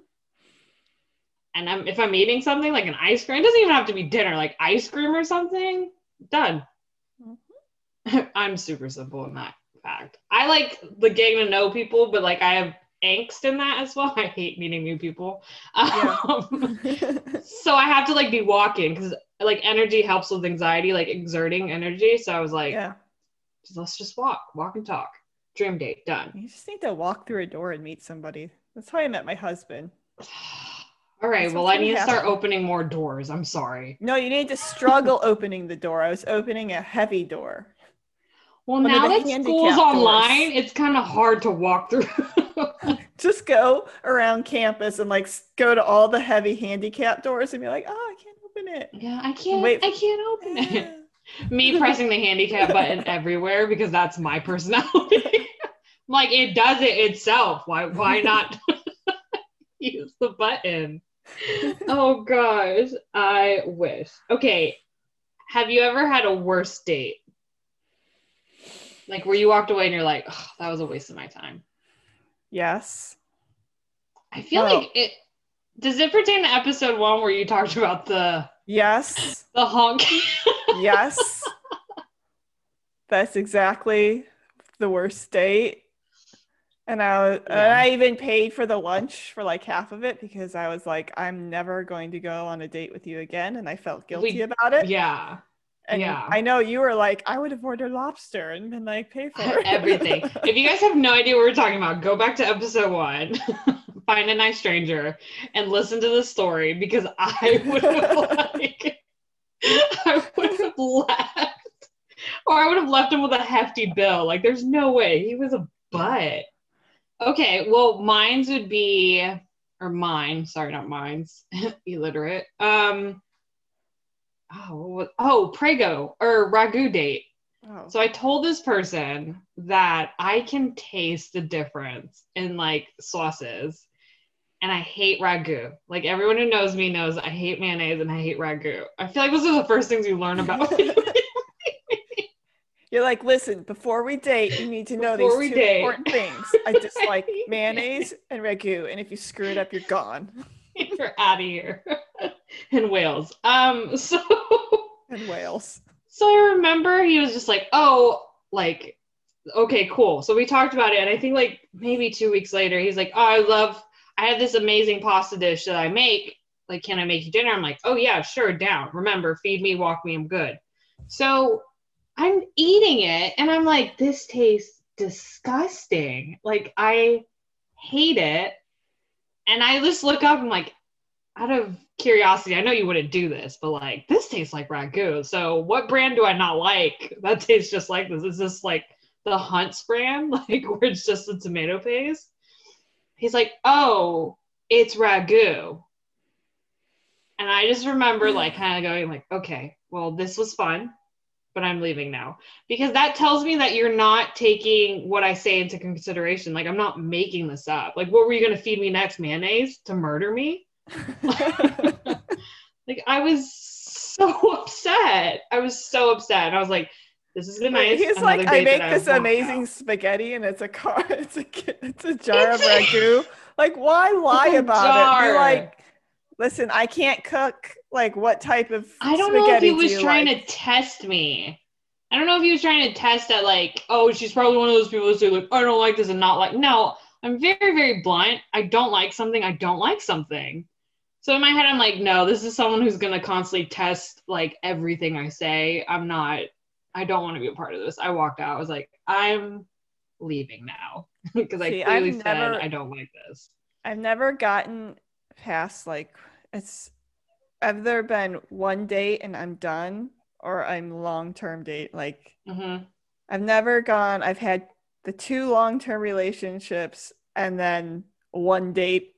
And I'm, if I'm eating something like an ice cream, it doesn't even have to be dinner, like ice cream or something. Done. I'm super simple in that fact. I like the getting to know people, but like I have angst in that as well. I hate meeting new people. Yeah. Um, so I have to like be walking because like energy helps with anxiety, like exerting energy. So I was like, yeah. let's just walk, walk and talk. Dream date done. You just need to walk through a door and meet somebody. That's how I met my husband. All right. That's Well, I need to start opening more doors. I'm sorry. No, you need to struggle opening the door. I was opening a heavy door. Well, One now that handicap school's doors. online, it's kind of hard to walk through. Just go around campus and like go to all the heavy handicap doors and be like, oh, I can't open it. yeah, I can't. Wait. I can't open it. Me pressing the handicap button everywhere because that's my personality. like it does it itself. Why? Why not use the button? Oh gosh, I wish. Okay, have you ever had a worse date? Like where you walked away and you're like, oh, that was a waste of my time. yes. I feel Oh. like it. Does it pertain to episode one where you talked about the Yes. the honk? Yes. That's exactly the worst date. And I was, and I even paid for the lunch for like half of it because I was like, I'm never going to go on a date with you again, and I felt guilty We- about it. yeah, and yeah. I know you were like, I would have ordered lobster and been like, pay for it. everything. if you guys have no idea what we're talking about, go back to episode one, find a nice stranger, and listen to the story because I would have like, I would have left, or I would have left him with a hefty bill. Like, there's no way he was a butt. Okay, well, mine's would be, or mine. Sorry, not mine's. Illiterate. Um. Oh, oh, Prego or ragu date. Oh. So I told this person that I can taste the difference in like sauces. And I hate ragu. Like everyone who knows me knows I hate mayonnaise and I hate ragu. I feel like those are the first things you learn about. You're like, listen, before we date, you need to know Before these two date." important things. I just like mayonnaise and ragu, and if you screw it up, you're gone. You're out of here. In Wales. Um, so And Wales. so I remember he was just like, oh, like, okay, cool. So we talked about it, and I think like maybe two weeks later, he's like, oh, I love, I have this amazing pasta dish that I make. Like, can I make you dinner? I'm like, oh yeah, sure, down. Remember, feed me, walk me, I'm good. So I'm eating it, and I'm like, this tastes disgusting. Like, I hate it. And I just look up, I'm like, out of curiosity, I know you wouldn't do this, but like this tastes like ragu. So what brand do I not like that tastes just like this? Is this like the Hunt's brand, like where it's just the tomato paste? He's like, oh, it's ragu. And I just remember like hmm. kind of going like, okay, well, this was fun, but I'm leaving now. Because that tells me that you're not taking what I say into consideration. Like I'm not making this up. Like what were you gonna feed me next? Mayonnaise to murder me? Like I was so upset. I was so upset. I was like, this is the nice. He's like, I make this walked amazing out." spaghetti, and it's a car. It's a it's a jar of ragu. Like, why lie about it? Be jar. like, listen, I can't cook. Like, what type of I don't know if he was trying like? to test me. I don't know if he was trying to test that, like, oh, she's probably one of those people that say, like, I don't like this and not like. No, I'm very, very blunt. I don't like something. I don't like something. So in my head, I'm like, no, this is someone who's gonna constantly test like everything I say. I'm not. I don't want to be a part of this. I walked out. I was like, I'm leaving now because I See, I've clearly said never- I don't like this. I've never gotten past like it's either been one date and I'm done, or I'm long term date. Like, hmm I've never gone. I've had the two long term relationships and then one date,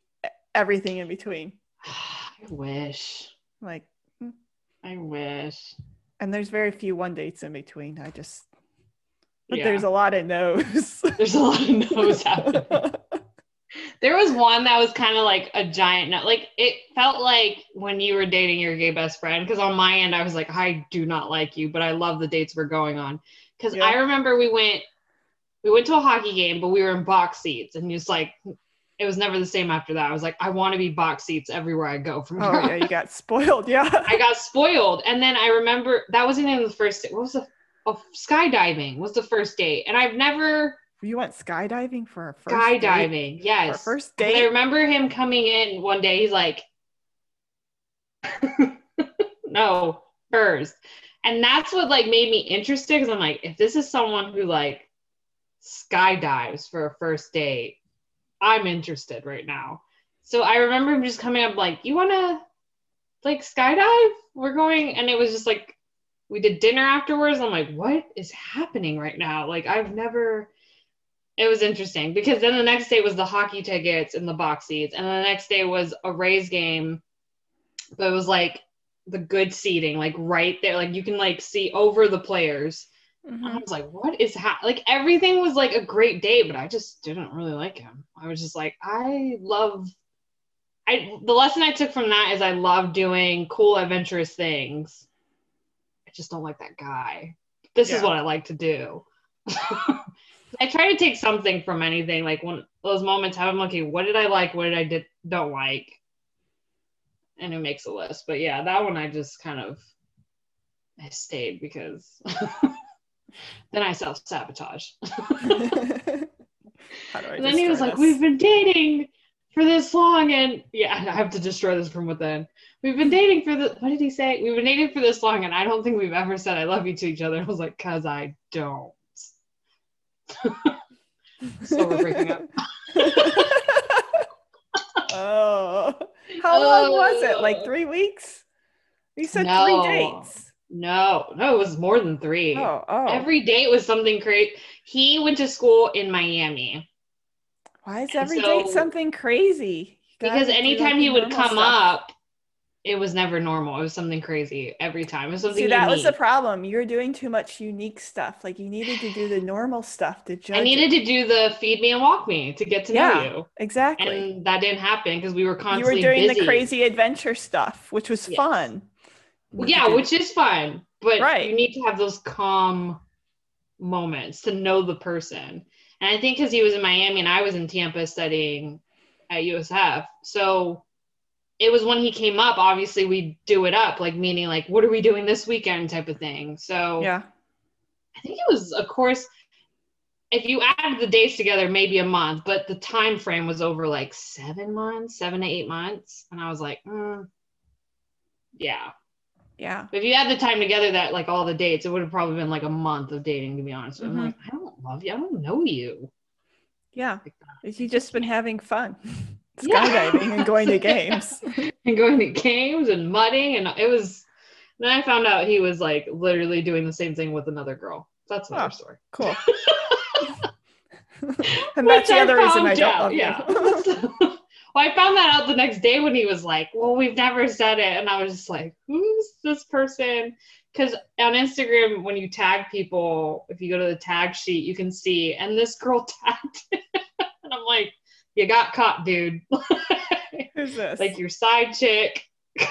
everything in between. I wish. Like, hmm. I wish. and there's very few one dates in between. I just, but Yeah. there's a lot of no's. There's a lot of no's happening. There was one that was kind of like a giant no. Like it felt like when you were dating your gay best friend. Because on my end, I was like, I do not like you, but I love the dates we're going on. Because Yeah. I remember we went, we went to a hockey game, but we were in box seats, and just like, it was never the same after that. I was like, I want to be box seats everywhere I go from here. oh yeah, you got spoiled. Yeah. I got spoiled. And then I remember that wasn't even the first what was the oh, skydiving was the first date. And I've never You went skydiving for a first date? skydiving. For Yes. first And I remember him coming in one day. He's like, no, hers. And that's what like made me interested because I'm like, if this is someone who like skydives for a first date, I'm interested right now. So I remember him just coming up like, you want to like skydive? We're going, and it was just like we did dinner afterwards. I'm like, what is happening right now? Like I've never. It was interesting because then the next day was the hockey tickets and the box seats, and the next day was a Rays game, but it was like the good seating, like right there, like you can like see over the players. And I mm-hmm. was like, what is ha-? like everything was like a great day, but I just didn't really like him. I was just like, I love I the lesson I took from that is I love doing cool adventurous things. I just don't like that guy. This is what I like to do. I try to take something from anything, like when those moments have I'm okay, what did I like? What did I did don't like? And it makes a list. But yeah, that one I just kind of I stayed because then I self sabotage. How do I and then he was like, this? "We've been dating for this long," and yeah, I have to destroy this from within. We've been dating for the. What did he say? We've been dating for this long, and I don't think we've ever said "I love you" to each other. I was like, "Cause I don't." so we're breaking up. oh, how long was it? Like Oh. three weeks? You said No. three dates. No, no, it was more than three. Oh, oh. Every date was something crazy. He went to school in Miami Why is every date something crazy? Because anytime he would come stuff. up, it was never normal. It was something crazy every time. It was something See, that was the problem. You were doing too much unique stuff. Like you needed to do the normal stuff to judge. I needed it. to do the feed me and walk me to get to Yeah, know you. exactly. And that didn't happen because we were constantly. You were doing busy. the crazy adventure stuff, which was Yes. fun. Yeah, which is fun, but Right. you need to have those calm moments to know the person. And I think because he was in Miami and I was in Tampa studying at USF, so it was when he came up. Obviously, we do it up, like meaning like, what are we doing this weekend, type of thing. So yeah. I think it was, of course, if you add the days together, maybe a month, but the time frame was over like seven months, seven to eight months, and I was like, mm, yeah. Yeah. If you had the time together, that like all the dates, it would have probably been like a month of dating, to be honest. Mhm. I'm like, I don't love you. I don't know you. Yeah. Like You just been having fun. Yeah. Skydiving and going to games. and going to games and mudding, and it was. Then I found out he was like literally doing the same thing with another girl. That's another Oh. story. Cool. and that's Which the other reason I don't out, love yeah. you. Well, I found that out the next day when he was like, "Well, we've never said it," and I was just like, "Who's this person?" Because on Instagram, when you tag people, if you go to the tag sheet, you can see, and this girl tagged, and I'm like, "You got caught, dude! Who's this? like your side chick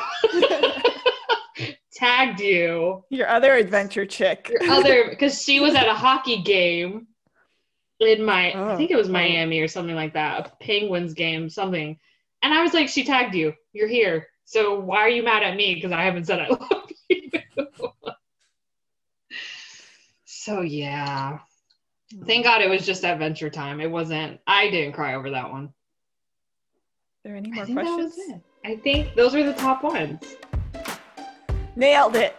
tagged you." your other adventure chick. your other because she was at a hockey game in my I Oh, think it was oh. Miami or something like that, a Penguins game, something. And I was like, she tagged you. You're here. So why are you mad at me? Because I haven't said I love you. so yeah. Thank God it was just Adventure Time. It wasn't I didn't cry over that one. Are there any I more that questions? I think those were the top ones. Nailed it.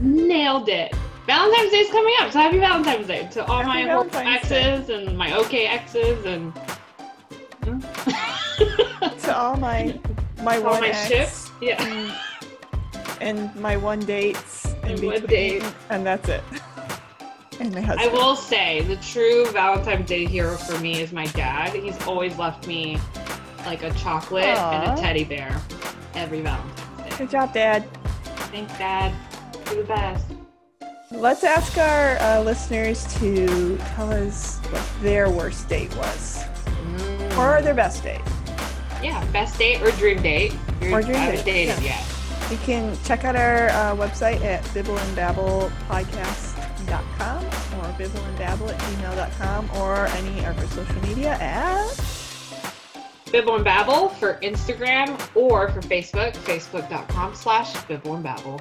Nailed it. Valentine's Day is coming up, so happy Valentine's Day to all Happy my Valentine's Day. exes and my okay exes and To all my my all one my ex ships. Yeah. and, and my one dates in And one date. and that's it. And my husband. I will say the true Valentine's Day hero for me is my dad. He's always left me like a chocolate and a teddy bear every Valentine's Day. Good job, Dad. Thanks, Dad. You're the best. Let's ask our uh, listeners to tell us what their worst date was, Mm. or their best date. yeah, best date or dream date. You're, Or dream date, dated yeah. yet. You can check out our uh, website at bibbleandbabblepodcast.com or bibbleandbabble at gmail.com or any of our social media at Bibble and Babble for Instagram or for Facebook, facebook.com slash Bibble and Babble.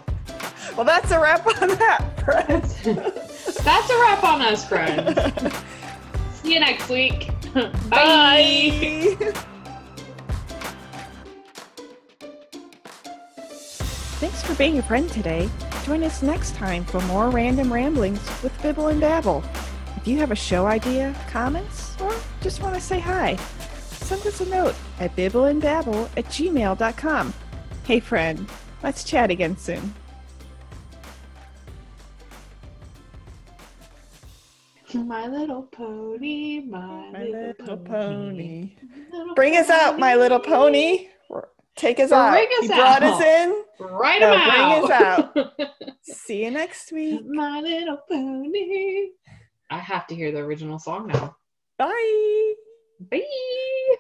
Well that's a wrap on that friends That's a wrap on us, friends. See you next week. Bye. Thanks for being a friend today. Join us next time for more random ramblings with Bibble and Babble. If you have a show idea, comments, or just want to say hi, send us a note at bibbleandbabble at gmail.com. Hey friend, let's chat again soon. My little pony, my, My little, little pony. pony. Little Bring us out, my little pony. Take us out. Bring us you brought us in. Right No, him bring out. us out. See you next week. my little pony. I have to hear the original song now. Bye. Bye.